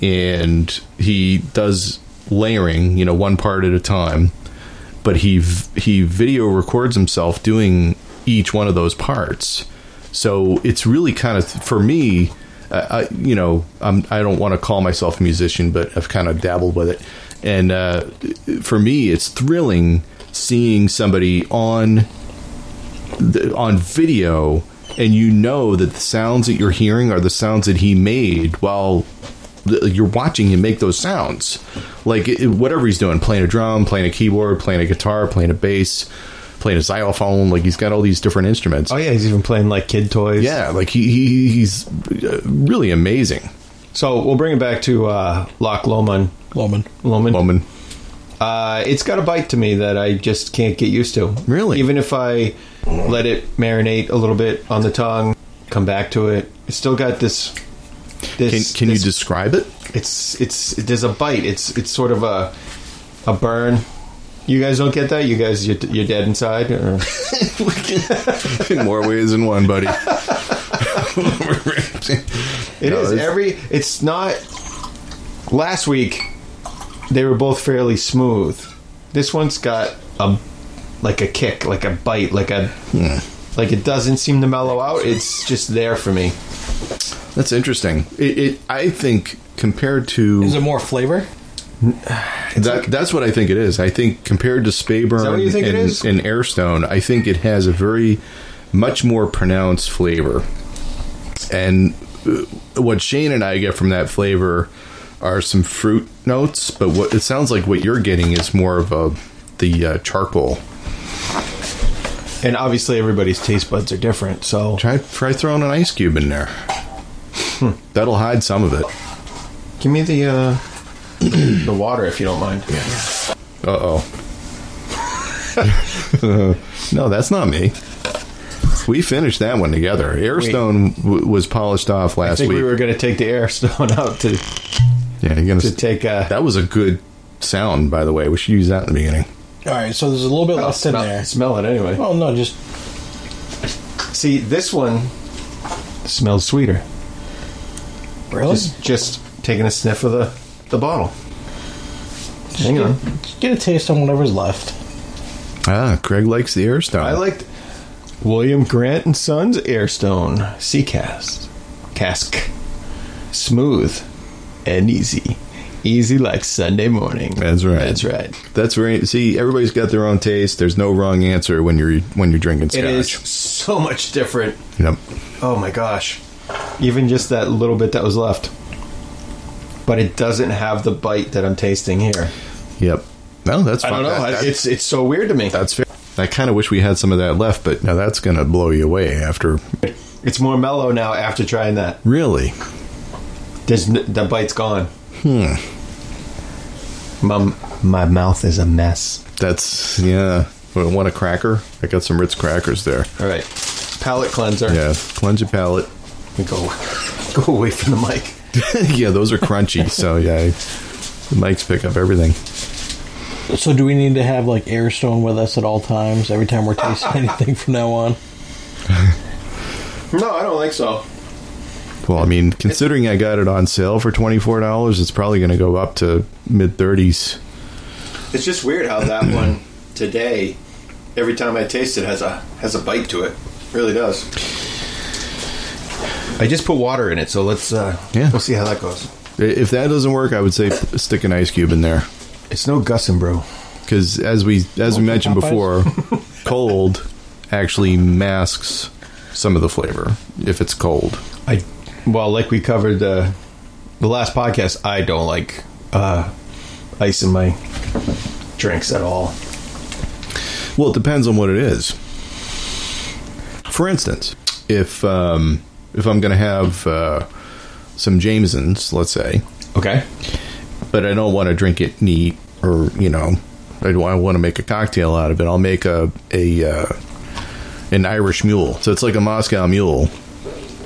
and he does layering, you know, one part at a time. But he v- he video records himself doing each one of those parts. So it's really kind of for me. I, you know, I'm, I don't want to call myself a musician, but I've kind of dabbled with it. And uh, for me, it's thrilling seeing somebody on the, on video, and you know that the sounds that you're hearing are the sounds that he made while you're watching him make those sounds. Like it, whatever he's doing, playing a drum, playing a keyboard, playing a guitar, playing a bass, playing a xylophone. Like he's got all these different instruments. Oh yeah, he's even playing like kid toys. Yeah, like he, he he's uh, really amazing. So we'll bring it back to uh, Loch Lomond. Loman. Lomond. Woman. Uh, it's got a bite to me that I just can't get used to. Really? Even if I let it marinate a little bit on the tongue, come back to it, it's still got this. Can this can you this- describe it? It's it's there's a bite. It's it's sort of a a burn. You guys don't get that. You guys you're, you're dead inside. Or? [LAUGHS] In more ways than one, buddy. It No, is it's- every. It's not. Last week, they were both fairly smooth. This one's got a like a kick, like a bite, like a like it doesn't seem to mellow out. It's just there for me. That's interesting. It, it I think compared to Is it more flavor? [SIGHS] that, that's what I think it is. I think compared to Speyburn that think it and, and Aerstone, I think it has a very much more pronounced flavor. And uh, what Shane and I get from that flavor are some fruit notes, but what it sounds like what you're getting is more of a the uh, charcoal. And obviously, everybody's taste buds are different. So Try try throwing an ice cube in there. Hmm. That'll hide some of it. give me the uh, the water if you don't mind. Uh oh. [LAUGHS] no, that's not me. We finished that one together. Aerstone w- was polished off I last think week. we were going to take the Aerstone [LAUGHS] out to yeah, you're gonna take. Uh, That was a good sound, by the way. We should use that in the beginning. All right, so there's a little bit I'll left in smell, there. smell it anyway. Oh no, just See, this one smells sweeter. really. Just just taking a sniff of the the bottle. Hang get, on. just get a taste on whatever's left. Ah, Craig likes the Aerstone. I liked William Grant and Sons Aerstone Seacast cask, smooth and easy, easy like Sunday morning. That's right. That's right. That's right. See, everybody's got their own taste. There's no wrong answer when you're when you're drinking scotch. It is so much different. Yep. Oh my gosh. Even just that little bit that was left. But it doesn't have the bite that I'm tasting here. Yep. No, that's I don't know. That- that- it's it's so weird to me. that's fair. I kind of wish we had some of that left, but now that's going to blow you away after. It's more mellow now after trying that. Really? There's n- the bite's gone. Hmm. My my mouth is a mess. That's yeah. Want a cracker? I got some Ritz crackers there. All right, palate cleanser. Yeah, cleanse your palate. We go [LAUGHS] go away from the mic. [LAUGHS] yeah, those are crunchy. so yeah, the mics pick up everything. So do we need to have like Aerstone with us at all times every time we're tasting [LAUGHS] anything from now on? No, I don't think so. Well, I mean, considering I got it on sale for twenty four dollars, it's probably going to go up to mid thirties. It's just weird how that one [CLEARS THROAT] today, every time I taste it, has a has a bite to it. it really does. I just put water in it, so let's uh, Yeah. we'll see how that goes. If that doesn't work, I would say stick an ice cube in there It's no Gus bro. Because, as we as we mentioned before, [LAUGHS] cold actually masks some of the flavor if it's cold. I well, like we covered uh, the last podcast, I don't like uh, ice in my drinks at all. Well, it depends on what it is. For instance, if um, if I'm going to have uh, some Jamesons, let's say, Okay. but I don't want to drink it neat, or you know, I want to make a cocktail out of it. I'll make a a uh, an Irish Mule. So it's like a Moscow Mule,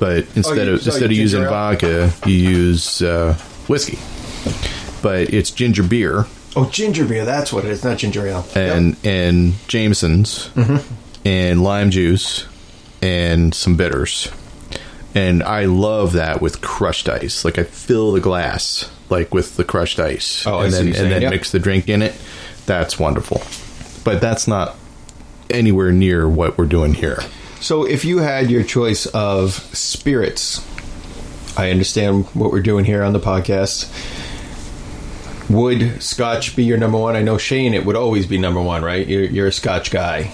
but instead you- of instead of using ale? vodka, you use uh, whiskey. But it's ginger beer Oh, ginger beer. That's what it is. Not ginger ale. and and Jameson's and lime juice and some bitters. And I love that with crushed ice. Like I fill the glass like with the crushed ice, Oh, and then and then mix the drink in it. That's wonderful. But that's not anywhere near what we're doing here. So, if you had your choice of spirits, I understand what we're doing here on the podcast. Would Scotch be your number one? I know Shane, it would always be number one, right? You're, you're a Scotch guy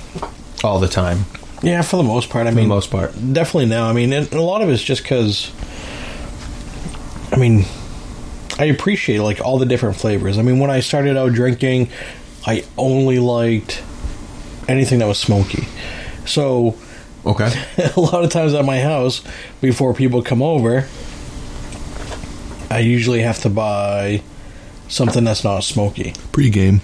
all the time, Yeah, for the most part. I for mean, the most part. definitely now. I mean, and a lot of it's just because. I mean, I appreciate like all the different flavors. I mean, when I started out drinking, I only liked anything that was smoky. So Okay. [LAUGHS] a lot of times at my house, before people come over, I usually have to buy something that's not smoky. Pre-game.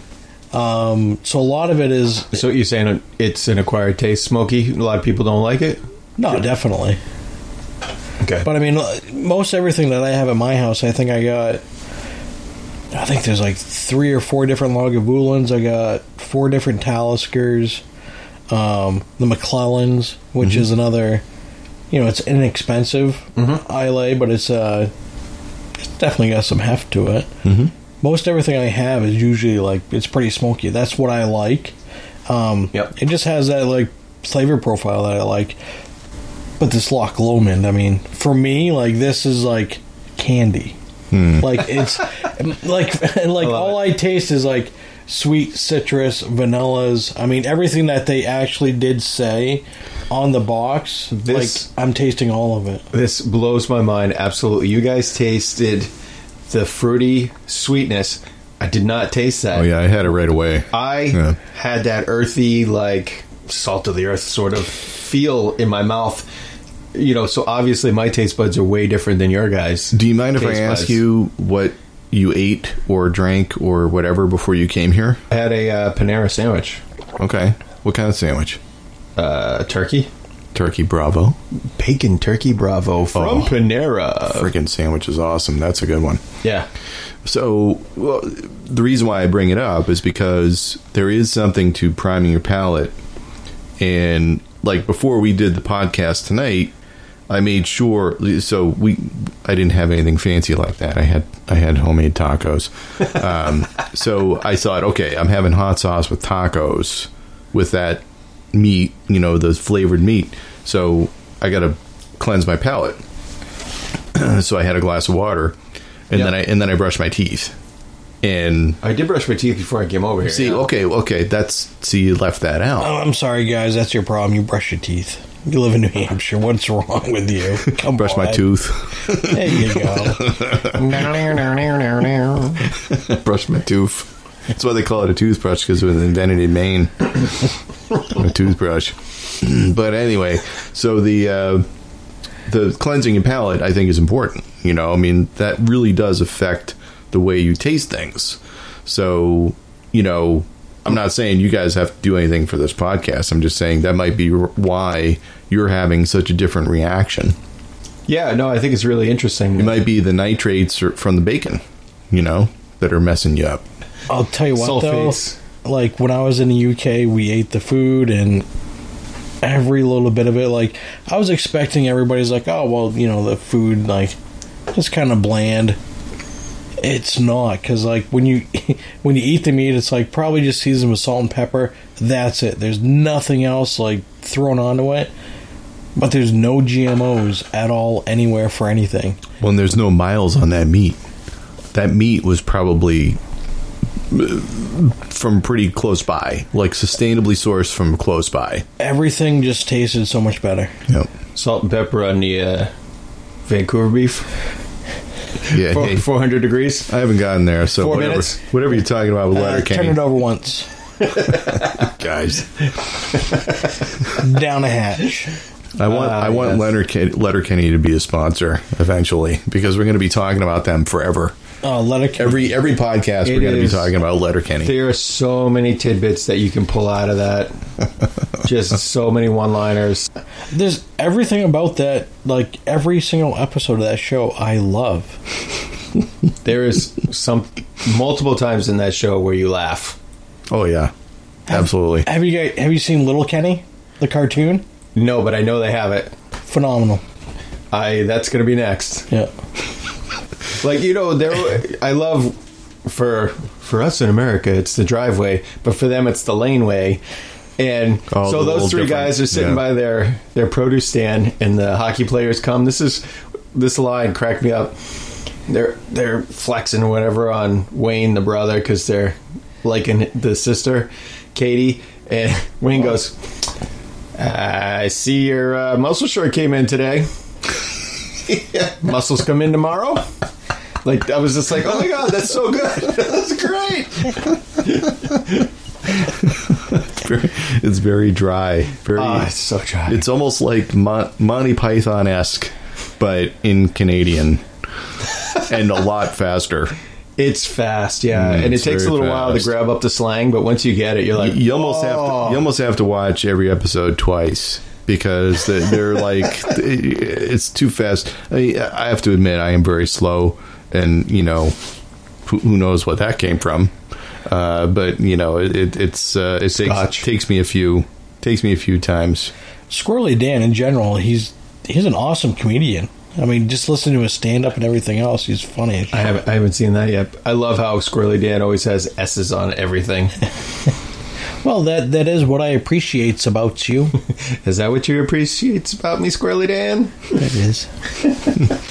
Um, so a lot of it is So you're saying it's an acquired taste, smoky? A lot of people don't like it. no, definitely. Okay. But I mean, most everything that I have at my house, I think I got. I think there's like three or four different Lagavulins. I got four different Taliskers. Um, the McClelland's, which is another, you know, it's inexpensive Islay, but it's uh, it's definitely got some heft to it. Mm-hmm. Most everything I have is usually like it's pretty smoky. That's what I like. Um, Yep. It just has that like flavor profile that I like. But this Loch Lomond, I mean, for me, like this is like candy. Like it's [LAUGHS] like like love all I taste is like sweet citrus, vanillas. I mean, everything that they actually did say on the box. This- like I'm tasting all of it. This blows my mind absolutely. You guys tasted the fruity sweetness. I did not taste that. Oh yeah, I had it right away. I Yeah. had that earthy, like salt of the earth sort of feel in my mouth. You know, so obviously my taste buds are way different than your guys. Do you mind if I ask buds. you what you ate or drank or whatever before you came here? I had a uh, Panera sandwich, Okay. What kind of sandwich? uh, turkey, Turkey Bravo. bacon turkey bravo from Oh. Panera. Freaking sandwich is awesome. That's a good one. Yeah, So, well, the reason why I bring it up is because there is something to priming your palate. And like before we did the podcast tonight, I made sure so we I didn't have anything fancy like that. I had I had homemade tacos. [LAUGHS] Um, so I thought, okay, I'm having hot sauce with tacos with that meat, you know, the flavored meat. So I got to cleanse my palate. [CLEARS THROAT] so I had a glass of water, and Yeah. then I and then I brushed my teeth. And I did brush my teeth before I came over here. see, yeah. okay, okay, that's see, you left that out. Oh, I'm sorry, guys. That's your problem. You brush your teeth. You live in New Hampshire. What's wrong with you? [LAUGHS] Come Brush my tooth. There you go. [LAUGHS] [LAUGHS] brush my tooth. That's why they call it a toothbrush because it was invented in Maine. a toothbrush. [CLEARS THROAT] but anyway, so the uh, the cleansing your palate, I think, is important. You know, I mean, that really does affect the way you taste things. So, you know, I'm not saying you guys have to do anything for this podcast. I'm just saying that might be why you're having such a different reaction. Yeah, no, I think it's really interesting. It might be the nitrates from the bacon, you know, that are messing you up. I'll tell you what, Sulfates. though. Like when I was in the UK, we ate the food and every little bit of it. Like I was expecting everybody's like, oh well, you know, the food like it's kind of bland. It's not because like when you [LAUGHS] when you eat the meat, it's like probably just seasoned with salt and pepper. That's it. There's nothing else like thrown onto it. But there's no GMOs at all anywhere for anything. Well, and there's no miles on that meat. That meat was probably from pretty close by, like sustainably sourced from close by. Everything just tasted so much better. Yep. Salt and pepper on the uh, Vancouver beef. Yeah. Four, hey, 400 degrees. I haven't gotten there, so Four whatever, minutes? whatever you're talking about with Uh, Letterkenny, turn it over once. [LAUGHS] [LAUGHS] guys. Down a hatch. I want Ah, I want yes. Letterkenny, Letterkenny to be a sponsor eventually because we're going to be talking about them forever. Oh, Letterkenny. Every every podcast It we're going to be talking about Letterkenny. There are so many tidbits that you can pull out of that. [LAUGHS] Just so many one-liners. There's everything about that. Like every single episode of that show, I love. [LAUGHS] There is some multiple times in that show where you laugh. Oh yeah, absolutely. Have you guys have you seen Little Kenny, the cartoon? No, but I know they have it. Phenomenal. I that's gonna be next. Yeah. Like you know, there. I love for for us in America, it's the driveway, but for them, it's the laneway. And Oh, so those three guys are sitting Yeah. by their their produce stand, and the hockey players come. This is this line cracked me up. They're they're flexing or whatever on Wayne the brother because they're liking the sister, Katie, and [LAUGHS] Wayne goes. I see your uh, muscle shirt came in today. [LAUGHS] Muscles come in tomorrow. Like I was just like, oh my god, that's so good. [LAUGHS] That's great. It's [LAUGHS] very, it's very dry. Very. Oh, it's so dry. it's almost like Mon- Monty Python esque, but in Canadian, and a lot faster. It's fast, yeah, Mm, and it takes a little while to grab up the slang, but once you get it, you're like, you almost have to, you almost have to watch every episode twice because they- they're like [LAUGHS] it's too fast. I, mean, I have to admit I am very slow, and you know who, who knows what that came from. Uh, but you know it, it, it's uh, it takes, takes me a few takes me a few times. Squirrely Dan in general, he's he's an awesome comedian. I mean, just listen to his stand up and everything else. He's funny. I haven't, I haven't seen that yet. I love how Squirrely Dan always has S's on everything. [LAUGHS] Well, that that is what I appreciates about you. [LAUGHS] Is that what you appreciate about me, Squirrely Dan? it is. [LAUGHS]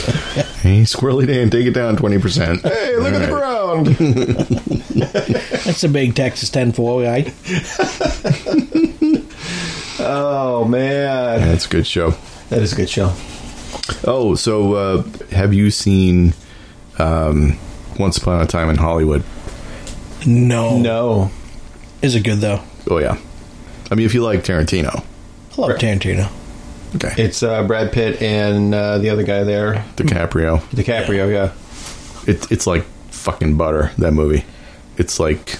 Hey, Squirrely Dan, take it down twenty percent. Hey, look at the ground. [LAUGHS] That's a big Texas 10 4 guy. oh man, That's a good show. that is a good show. Oh, so uh, have you seen um, Once Upon a Time in Hollywood? No. No, Is it good, though? Oh yeah. I mean, if you like Tarantino, I love Tarantino. okay. it's uh, Brad Pitt and uh, the other guy there, DiCaprio. DiCaprio. Yeah. It, it's like fucking butter. That movie. It's like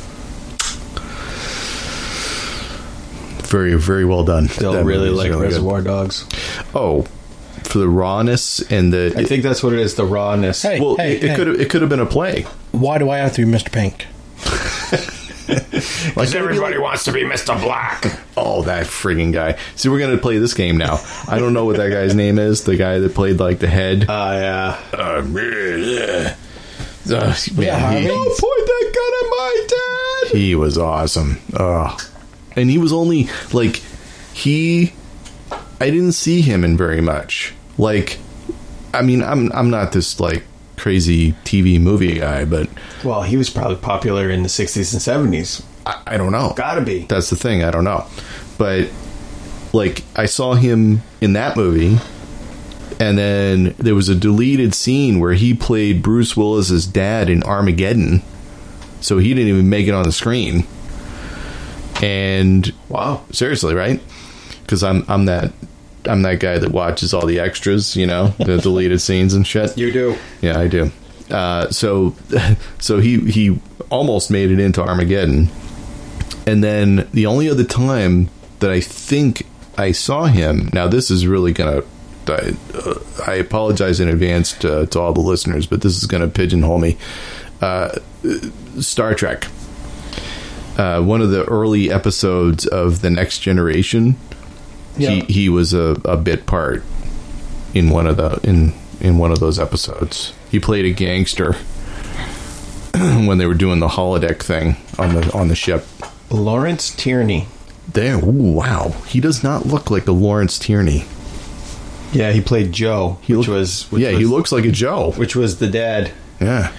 very, very well done. Still That really movie like really good. Reservoir Dogs. Oh, for the rawness and the. I think that's what it is. The rawness. Hey. well, it, hey. could have it could have been a play. Why do I have to be Mr. Pink? [LAUGHS] Like everybody wants to be Mr. Black. Oh, that frigging guy! See, we're gonna play this game now. I don't know what that guy's name is. The guy that played like the head. Ah, yeah. Uh, yeah. Uh, man, he, Don't point that gun at my dad. he was awesome. Ugh. And he was only like he. I didn't see him in very much. Like, I mean, I'm I'm not this like crazy TV movie guy, but Well, he was probably popular in the '60s and '70s. I, I don't know. Gotta be. That's the thing. I don't know. But like I saw him in that movie and then there was a deleted scene where he played Bruce Willis's dad in Armageddon. So he didn't even make it on the screen. And Wow. seriously, right? Cuz I'm I'm that I'm that guy that watches all the extras, you know, the [LAUGHS] deleted scenes and shit. You do. Yeah, I do. Uh, so, [LAUGHS] so he he almost made it into Armageddon, and then the only other time that I think I saw him. Now, this is really gonna. I, uh, I apologize in advance to, to all the listeners, but this is going to pigeonhole me. Uh, Star Trek. Uh, one of the early episodes of the Next Generation. Yeah. He he was a, a bit part in one of the in in one of those episodes. He played a gangster [CLEARS THROAT] when they were doing the holodeck thing on the on the ship. Lawrence Tierney. There, ooh, wow, he does not look like a Lawrence Tierney. Yeah, he played Joe, He which look- was which yeah, was, he looks like a Joe. which was the dad Yeah.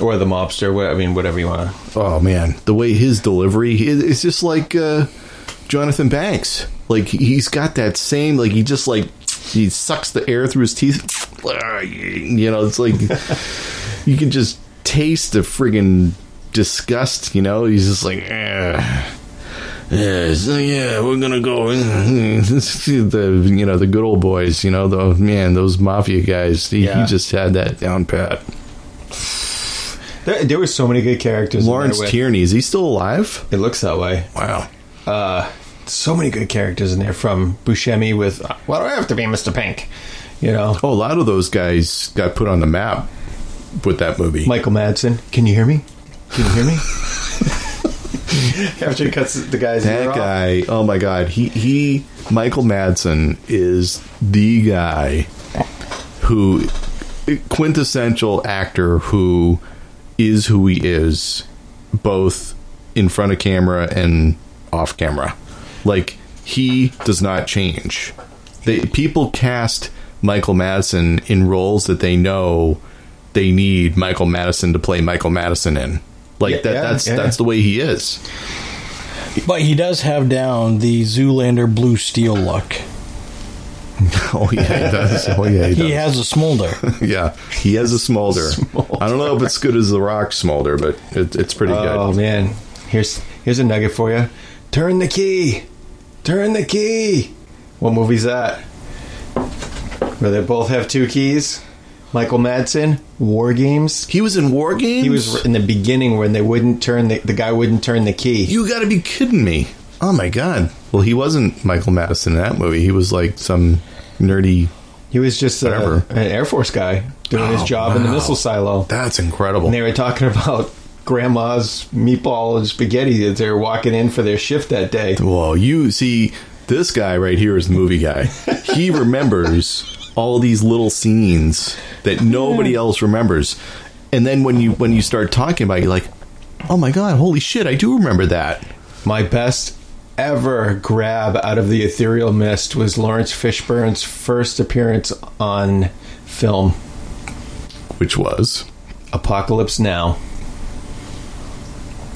or the mobster. I mean, whatever you want to. Oh man, the way his delivery it- it's just like uh, Jonathan Banks. Like he's got that same like he just like he sucks the air through his teeth. You know, it's like [LAUGHS] you can just taste the friggin' disgust. You know, he's just like. Eh. Yeah, so yeah, we're gonna go. [LAUGHS] the you know the good old boys. You know the man, those mafia guys. He, Yeah. he just had that down pat. There, there were so many good characters. Lawrence Tierney is he still alive? It looks that way. Wow. Uh, so many good characters in there from Buscemi with "Why do I have to be Mr. Pink?" You know, Oh, a lot of those guys got put on the map with that movie. Michael Madsen. Can you hear me? Can you hear me? [LAUGHS] After he cuts the guy's that off. guy, oh my god, he he Michael Madsen is the guy who quintessential actor who is who he is both in front of camera and off camera. Like he does not change. They people cast Michael Madison in roles that they know they need Michael Madison to play Michael Madison in. Like Yeah, that yeah, that's yeah. that's the way he is. But he does have down the Zoolander blue steel look. [LAUGHS] Oh yeah, he does. Oh yeah, he, He does. has a smolder. [LAUGHS] yeah, he has a smolder. Smolder. I don't know if it's good as the Rock smolder, but it, it's pretty Oh good. Oh man, here's here's a nugget for you. Turn the key. Turn the key. What movie's that? Where they both have two keys. Michael Madsen, War Games. He was in War Games. He was in the beginning when they wouldn't turn the the guy wouldn't turn the key. You got to be kidding me! Oh my god. Well, he wasn't Michael Madison in that movie. He was like some nerdy. He was just Whatever. an Air Force guy doing his Oh, job in the missile silo. That's incredible. And they were talking [LAUGHS] about grandma's meatball and spaghetti that they were walking in for their shift that day. Well, you see, this guy right here is the movie guy. he [LAUGHS] remembers all these little scenes that nobody else remembers. And then when you when you start talking about it, you're like, oh my god, holy shit, I do remember that. My best ever grab out of the ethereal mist was Laurence Fishburne's first appearance on film, Which was, Apocalypse Now.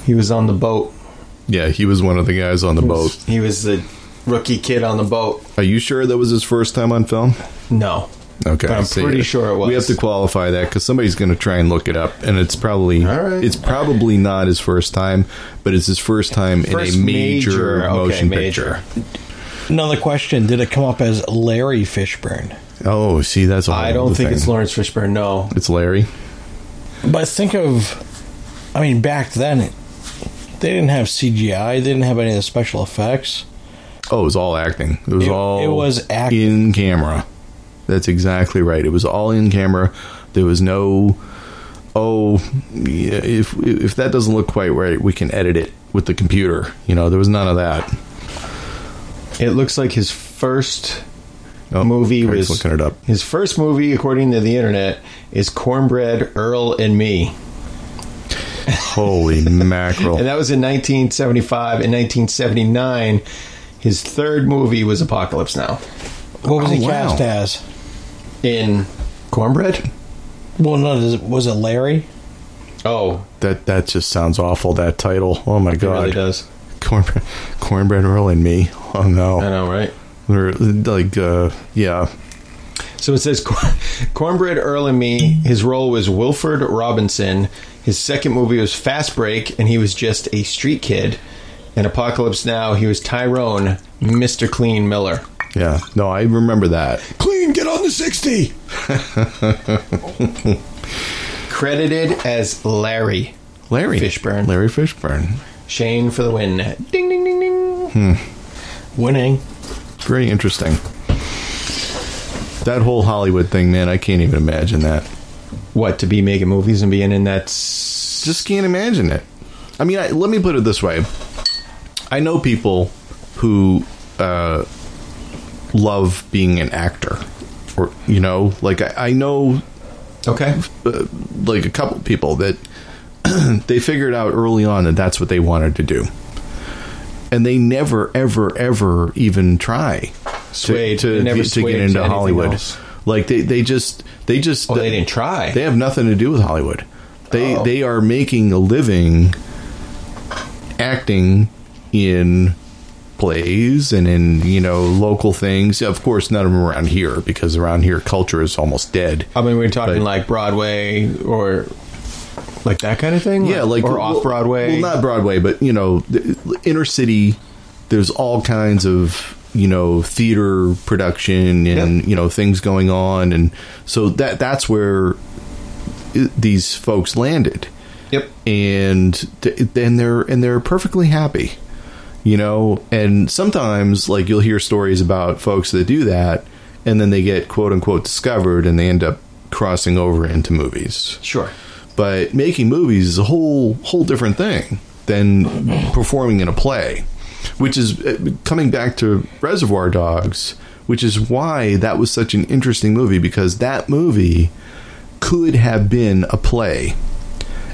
He was on the boat. yeah, he was one of the guys on the boat. He was the rookie kid on the boat. Are you sure that was his first time on film? No. Okay, But I'm see, pretty sure it was. We have to qualify that because somebody's going to try and look it up, and it's probably All right. it's probably not his first time, but it's his first time First in a major, okay, motion major. picture. Another question: Did it come up as Larry Fishburne? Oh, see, that's a whole I don't think thing. it's Laurence Fishburne. No. It's Larry. But think of, I mean, back then, they didn't have CGI. They didn't have any of the special effects. Oh, it was all acting. It was It- all. it was acting. in camera. That's exactly right. It was all in camera. There was no. Oh, yeah, if if that doesn't look quite right, we can edit it with the computer. You know, there was none of that. It looks like his first Oh, movie Craig's was looking it up. His first movie, according to the internet, is Cornbread Earl and Me, Holy mackerel! and that was in 1975. In 1979, his third movie was Apocalypse Now. What was Oh, he wow. cast as? In Cornbread? Well, no, was it Larry? Oh, That that just sounds awful. That title. Oh my it really god! does. Cornbread, cornbread Earl and me. Oh no! I know, right? Or, like, uh, yeah. So it says Cornbread Earl and Me. His role was Wilford Robinson. His second movie was Fast Break, and he was just a street kid. In Apocalypse Now, he was Tyrone, Mr. Clean Miller. Yeah, no, I remember that. Clean, get on the 60! [LAUGHS] Credited as Larry. Larry Fishburne. Larry Fishburne. Shane for the win. Ding, ding, ding, ding. Hmm. Winning. Very interesting. That whole Hollywood thing, man, I can't even imagine that. What, to be making movies and being in that. s- Just can't imagine it. I mean, I, let me put it this way: I know people who uh, love being an actor, or you know, like I, I know Okay. uh, like a couple people that [CLEARS THROAT] they figured out early on that that's what they wanted to do and they never ever ever even try Swayed. to They to, never to swayed get to into anything Hollywood else. Like they they just they just Oh, they didn't try. they have nothing to do with Hollywood they Oh. they are making a living acting in plays and in you know local things of course none of them around here because around here culture is almost dead I mean, we're talking But- like Broadway or like that kind of thing. Yeah, like or well- off Broadway. Well, not Broadway, but you know, inner city. There's all kinds of you know theater production and you know things going on, and so that that's where i these folks landed. Yep. and th- and they're and they're perfectly happy you know and sometimes like you'll hear stories about folks that do that and then they get quote unquote discovered and they end up crossing over into movies Sure. but making movies is a whole whole different thing than performing in a play which is uh, coming back to reservoir dogs which is why that was such an interesting movie because that movie could have been a play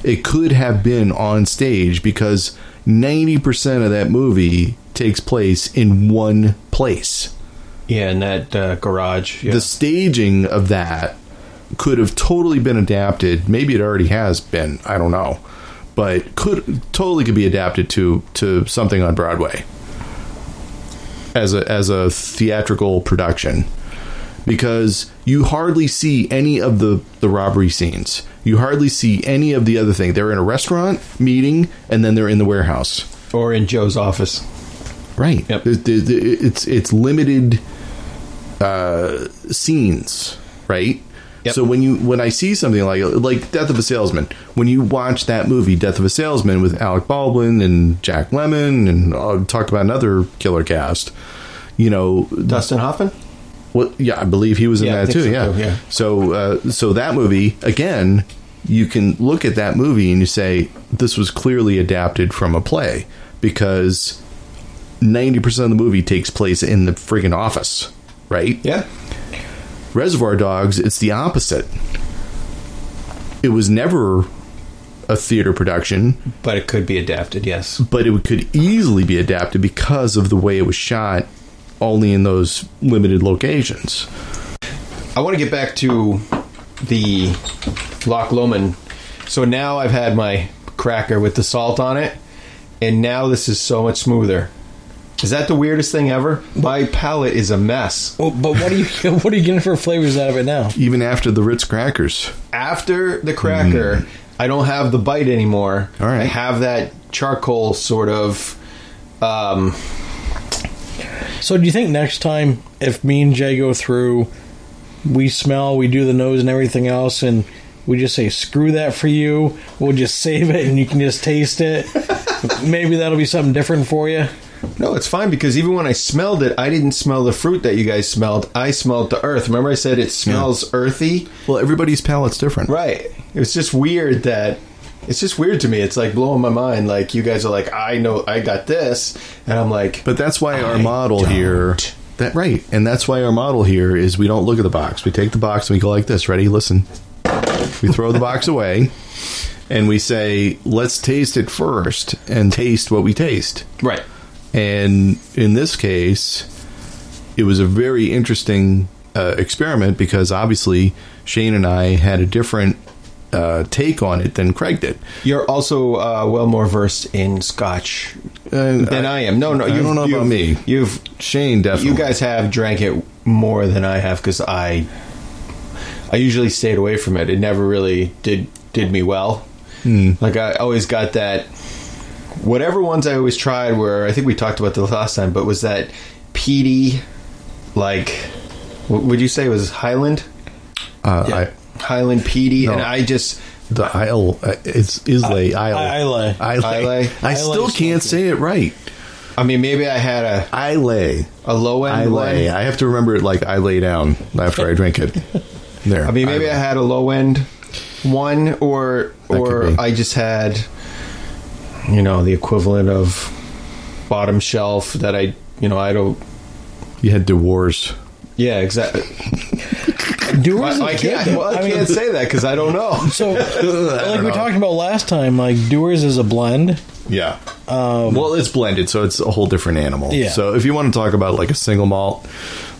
it could have been on stage because 90% of that movie takes place in one place Yeah, in that uh, garage. Yeah. the staging of that could have totally been adapted. Maybe it already has been. I don't know, but could totally could be adapted to to something on Broadway as a as a theatrical production because you hardly see any of the the robbery scenes. You hardly see any of the other thing. They're in a restaurant meeting, and then they're in the warehouse. or in Joe's office. Right. Yep. There's- It's it's limited uh, scenes, right? Yep. So when you when I see something like like Death of a Salesman, when you watch that movie Death of a Salesman with Alec Baldwin and Jack Lemmon and I'll talk about another killer cast, you know, Dustin Hoffman? well, yeah, I believe he was in Yeah, that too. so, yeah. too, yeah. So, uh, so that movie again, you can look at that movie and you say this was clearly adapted from a play because ninety percent of the movie takes place in the friggin' office, right? Yeah. Reservoir Dogs, it's the opposite. It was never a theater production, But it could be adapted, yes. but it could easily be adapted because of the way it was shot only in those limited locations. I want to get back to the Loch Lomond. So now I've had my cracker with the salt on it, and now this is so much smoother. Is that the weirdest thing ever? My palate is a mess. Well, but what are you [LAUGHS] what are you getting for flavors out of it now? Even after the Ritz crackers. After the cracker, I don't have the bite anymore. All right. I have that charcoal sort of. Um, So do you think next time if me and Jay go through, we smell, we do the nose and everything else, and we just say screw that for you, we'll just save it and you can just taste it. [LAUGHS] Maybe that'll be something different for you. No, it's fine because even when I smelled it, I didn't smell the fruit that you guys smelled. I smelled the earth. Remember, I said it smells earthy. Well, everybody's palate's different. Right. It was just weird that it's just weird to me. It's like blowing my mind. Like you guys are like, I know I got this, and I'm like, But that's why our I model don't. here. That right, and that's why our model here is we don't look at the box. We take the box and we go like this. Ready? Listen. We throw the box away, and we say, "Let's taste it first, and taste what we taste." right. And in this case, it was a very interesting uh, experiment because obviously Shane and I had a different uh, take on it than Craig did. You're also uh, well more versed in Scotch Uh, than I, am. No, no, you've- don't know about me. You've Shane definitely. you guys have drank it more than I have because I I usually stayed away from it. It never really did did me well. Like I always got that whatever ones I always tried were I think we talked about this last time, but was that peaty like what would you say it was Highland Uh, Yeah. Highland peaty, No. and I just the Isle. Uh, it's Islay. Isle. Islay. Islay. Islay. I still can't something. say it right. I mean maybe I had a Islay. a low end Islay. one. I have to remember it like I lay down after I [LAUGHS] drink it. There. I mean, maybe I had a low end one, or That or. I just had, you know, the equivalent of bottom shelf that I, you know, I don't. You had Dewar's. Yeah, exactly. [LAUGHS] Dewar's I, I can't. though. Well, I, I mean, can't say that because I don't know. [LAUGHS] So, [LAUGHS] like we know. talked about last time, like Dewar's is a blend. Yeah. Um, well, it's blended, so it's a whole different animal. Yeah. So if you want to talk about like a single malt,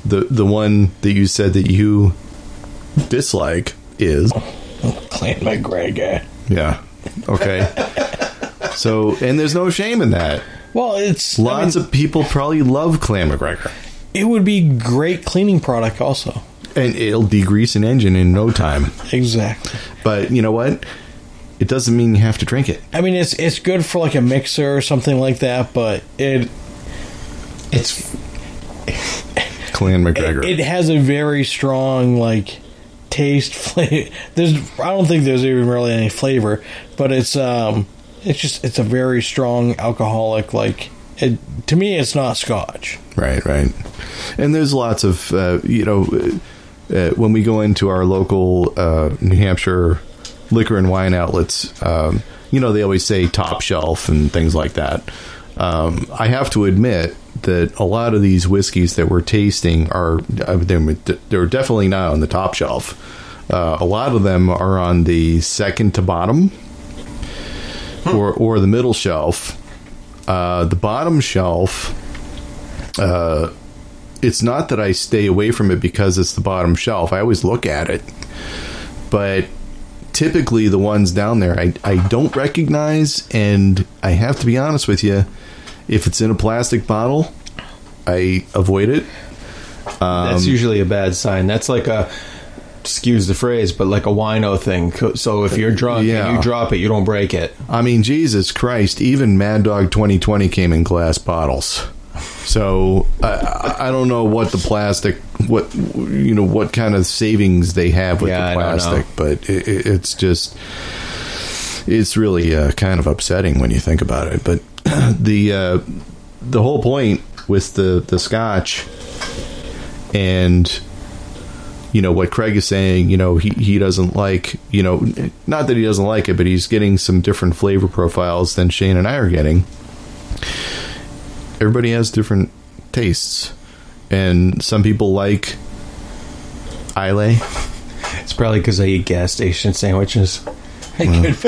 the the one that you said that you dislike is Clan MacGregor. Eh? yeah. Okay. So and there's no shame in that. Well, it's I Lots mean, of people probably love Clan MacGregor. it would be great cleaning product also. And it'll degrease an engine in no time. Exactly. But you know what? It doesn't mean you have to drink it. I mean, it's it's good for like a mixer or something like that, but it It's Clan MacGregor. it has a very strong like taste, [LAUGHS] flavor. There's, I don't think there's even really any flavor, but it's um, it's just it's a very strong alcoholic. Like it, to me, it's not Scotch. Right, right. And there's lots of, uh, you know, uh, when we go into our local uh, New Hampshire liquor and wine outlets, um, you know, they always say top shelf and things like that. Um, I have to admit that a lot of these whiskeys that we're tasting are, uh, they're, they're definitely not on the top shelf. Uh, a lot of them are on the second to bottom or, or the middle shelf. Uh, the bottom shelf, uh, it's not that I stay away from it because it's the bottom shelf. I always look at it. But typically, the ones down there I, I don't recognize. And I have to be honest with you if it's in a plastic bottle, I avoid it. That's usually a bad sign. That's like a excuse the phrase, but like a wino thing. So if you're drunk Yeah. and you drop it, you don't break it. I mean, Jesus Christ, even Mad Dog 2020 came in glass bottles. So I- I, don't know what the plastic, what you know, what kind of savings they have with Yeah, the plastic, but it- it's just, it's really uh, kind of upsetting when you think about it. But [CLEARS THROAT] the uh, the whole point with the the Scotch and you know what Craig is saying. You know he he doesn't like you know not that he doesn't like it, but he's getting some different flavor profiles than Shane and I are getting. Everybody has different tastes, and some people like Islay. It's probably because I eat gas station sandwiches. It could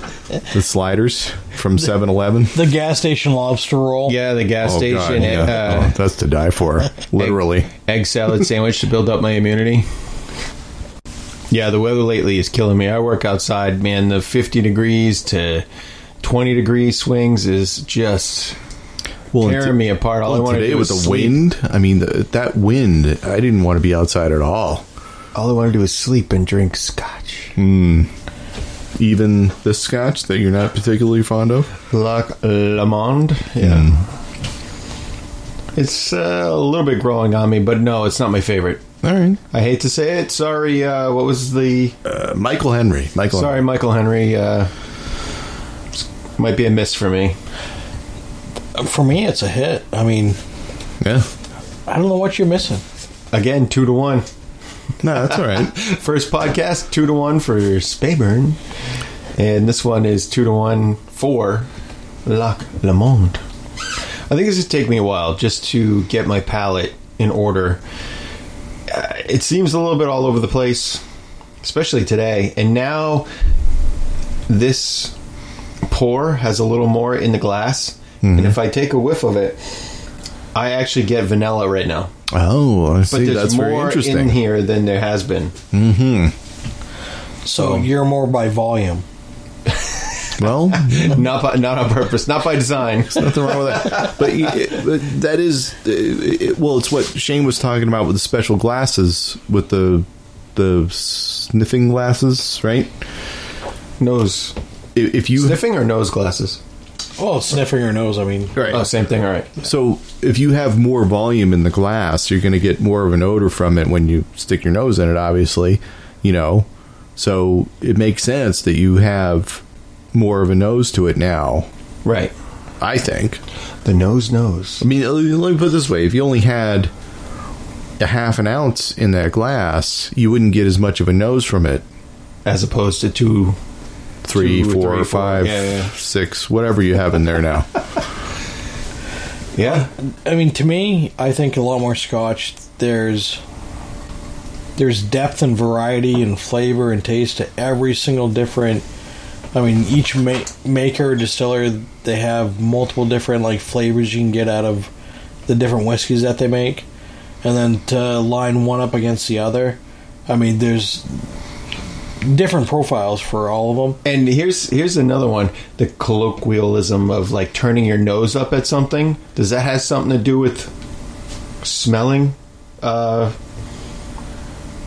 be. The sliders from 7-Eleven. the gas station lobster roll. Yeah, the gas Oh, station God, yeah. uh, Oh, that's to die for, [LAUGHS] literally. egg salad sandwich to build up my immunity. Yeah, the weather lately is killing me. I work outside, man. The 50 degrees to 20 degree swings is just Well, and tearing me apart. All I Well, want to today do with is the sleep. wind, I mean, the, that wind, I didn't want to be outside at all. All I want to do is sleep and drink scotch. Even the scotch that you're not particularly fond of. Loch Lomond. Yeah. It's uh, a little bit growing on me, but no, it's not my favorite. All right. I hate to say it. Sorry, uh, what was the. Uh, Michael Henry. Michael. Sorry, Michael Henry. Uh, might be a miss for me. For me, it's a hit. I mean, Yeah. I don't know what you're missing. Again, two to one. No, that's all right. [LAUGHS] First podcast, two to one for Speyburn. And this one is two to one for Lac Le Monde. I think it's going to take me a while just to get my palate in order. Uh, it seems a little bit all over the place, especially today. And now this pour has a little more in the glass. And if I take a whiff of it, I actually get vanilla right now. Oh, I But see. there's That's very more in interesting. here than there has been. Mm-hmm. So you're more by volume. Well, [LAUGHS] not by, not on purpose, not by design. nothing wrong with that. But, y- but that is, it, well, it's what Shane was talking about with the special glasses, with the the sniffing glasses, right? Nose If, if you sniffing or nose glasses. Oh, sniffing your nose. I mean, right, Oh, same thing. All right. So if you have more volume in the glass, you're going to get more of an odor from it when you stick your nose in it. Obviously, you know. So it makes sense that you have more of a nose to it now. Right. I think. The nose knows. I mean, let me put it this way: if you only had a half an ounce in that glass, you wouldn't get as much of a nose from it. As opposed to two. Three, Two, four, three, four. five, Yeah, yeah. six, whatever you have in there now. Yeah. I mean, to me, I think a lot more Scotch. There's there's depth and variety and flavor and taste to every single different. I mean, each ma- maker distiller they have multiple different like flavors you can get out of the different whiskeys that they make, and then to line one up against the other. I mean, there's different profiles for all of them. And here's here's another one. The colloquialism of like turning your nose up at something. Does that have something to do with smelling? Uh,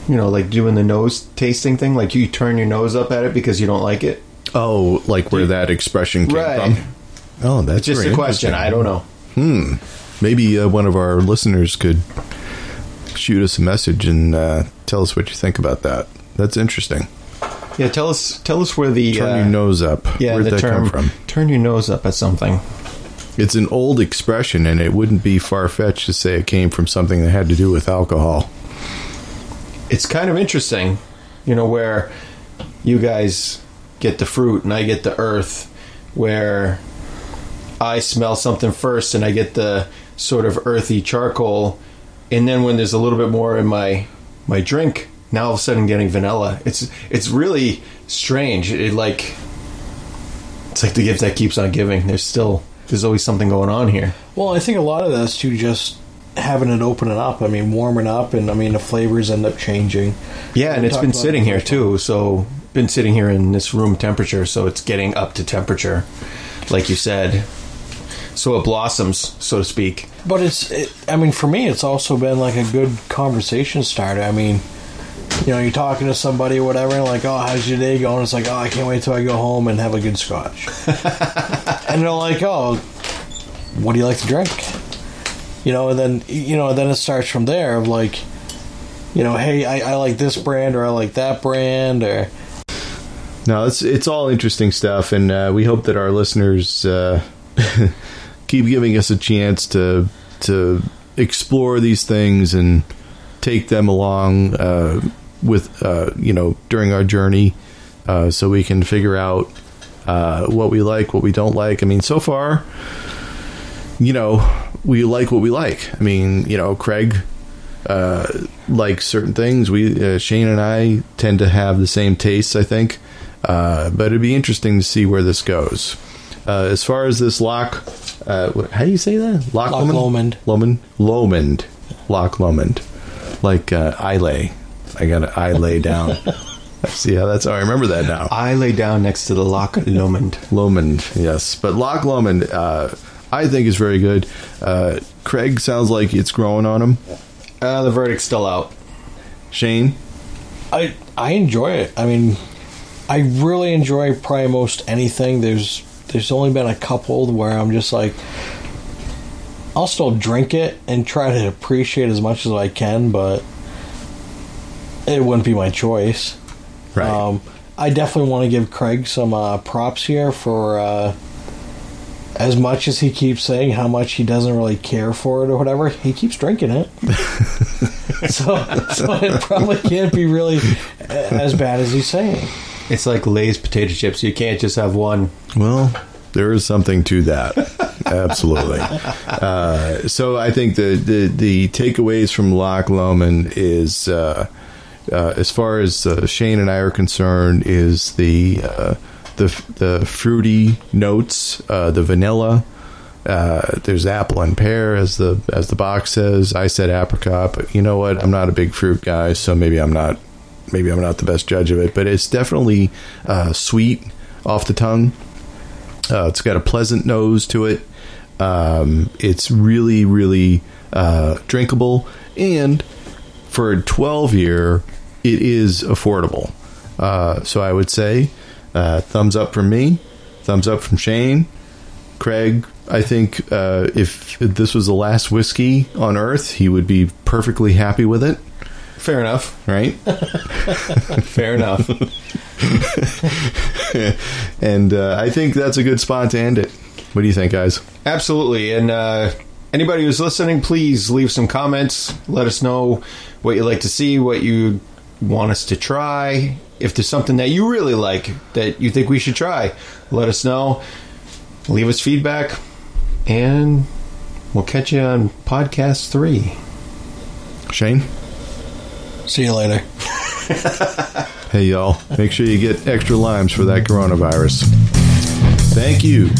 you know, like doing the nose tasting thing. Like you turn your nose up at it because you don't like it. Oh, like where that expression came Right. from. Oh, that's Just very a question. I don't know. Hmm. Maybe uh, one of our listeners could shoot us a message and uh, tell us what you think about that. That's interesting. Yeah, tell us tell us where the Turn uh, your nose up. Yeah, Where'd the that term come from? turn your nose up at something. It's an old expression, and it wouldn't be far fetched to say it came from something that had to do with alcohol. It's kind of interesting, you know, where you guys get the fruit and I get the earth, where I smell something first and I get the sort of earthy charcoal, and then when there's a little bit more in my my drink, now all of a sudden getting vanilla. It's it's really strange. It like it's like the gift that keeps on giving. There's still there's always something going on here. Well, I think a lot of that's to just having it open it up. I mean, warming up, and I mean the flavors end up changing. Yeah, and it's been sitting it here too. So been sitting here in this room temperature, so it's getting up to temperature, like you said. So it blossoms, so to speak. But it's, it, I mean, for me, it's also been like a good conversation starter. I mean, you know, you're talking to somebody or whatever, and like, oh, how's your day going? It's like, oh, I can't wait till I go home and have a good scotch. [LAUGHS] and they're like, oh, what do you like to drink? You know, and then you know, then it starts from there of like, you know, hey, I, I like this brand or I like that brand or No, it's it's all interesting stuff, and uh, we hope that our listeners uh, [LAUGHS] keep giving us a chance to to explore these things and take them along uh, with uh, you know during our journey, uh, so we can figure out uh, what we like, what we don't like. I mean, so far, you know, we like what we like. I mean, you know, Craig uh, like certain things. We uh, Shane and I tend to have the same tastes, I think. Uh, but it'd be interesting to see where this goes. Uh, as far as this lock, uh, how do you say that? Lock, Loch Lomond. Lomond, Lomond, Loch Lomond, like uh, I lay. I got to I lay down. [LAUGHS] See how that's how I remember that now. I lay down next to the Loch Lomond. Lomond, yes, but Loch Lomond, uh, I think is very good. Uh, Craig sounds like it's growing on him. Uh, the verdict's still out. Shane, I I enjoy it. I mean, I really enjoy probably most anything. There's there's only been a couple where I'm just like, I'll still drink it and try to appreciate as much as I can, but it wouldn't be my choice. right? Um, I definitely want to give Craig some uh, props here for uh, as much as he keeps saying how much he doesn't really care for it or whatever. He keeps drinking it, [LAUGHS] so so it probably can't be really as bad as he's saying. It's like Lay's potato chips. You can't just have one. Well, there is something to that. Absolutely. [LAUGHS] Uh, so I think the, the, the takeaways from Loch Lomond is, uh, uh, as far as uh, Shane and I are concerned, is the uh, the the fruity notes, uh, the vanilla. Uh, there's apple and pear, as the as the box says. I said apricot, but you know what? I'm not a big fruit guy, so maybe I'm not maybe I'm not the best judge of it. But it's definitely uh, sweet off the tongue. It's got a pleasant nose to it. Um, it's really, really drinkable, and for a 12 year, it is affordable. Uh, so I would say uh, thumbs up from me, thumbs up from Shane, Craig. I think uh, if this was the last whiskey on Earth, he would be perfectly happy with it. Fair enough. Right? [LAUGHS] Fair enough. [LAUGHS] and uh, I think that's a good spot to end it. What do you think, guys? Absolutely. And uh, anybody who's listening, please leave some comments. Let us know what you'd like to see, what you want us to try. If there's something that you really like that you think we should try, let us know. Leave us feedback. And we'll catch you on podcast three. Shane? See you later. [LAUGHS] Hey, y'all, make sure you get extra limes for that coronavirus. Thank you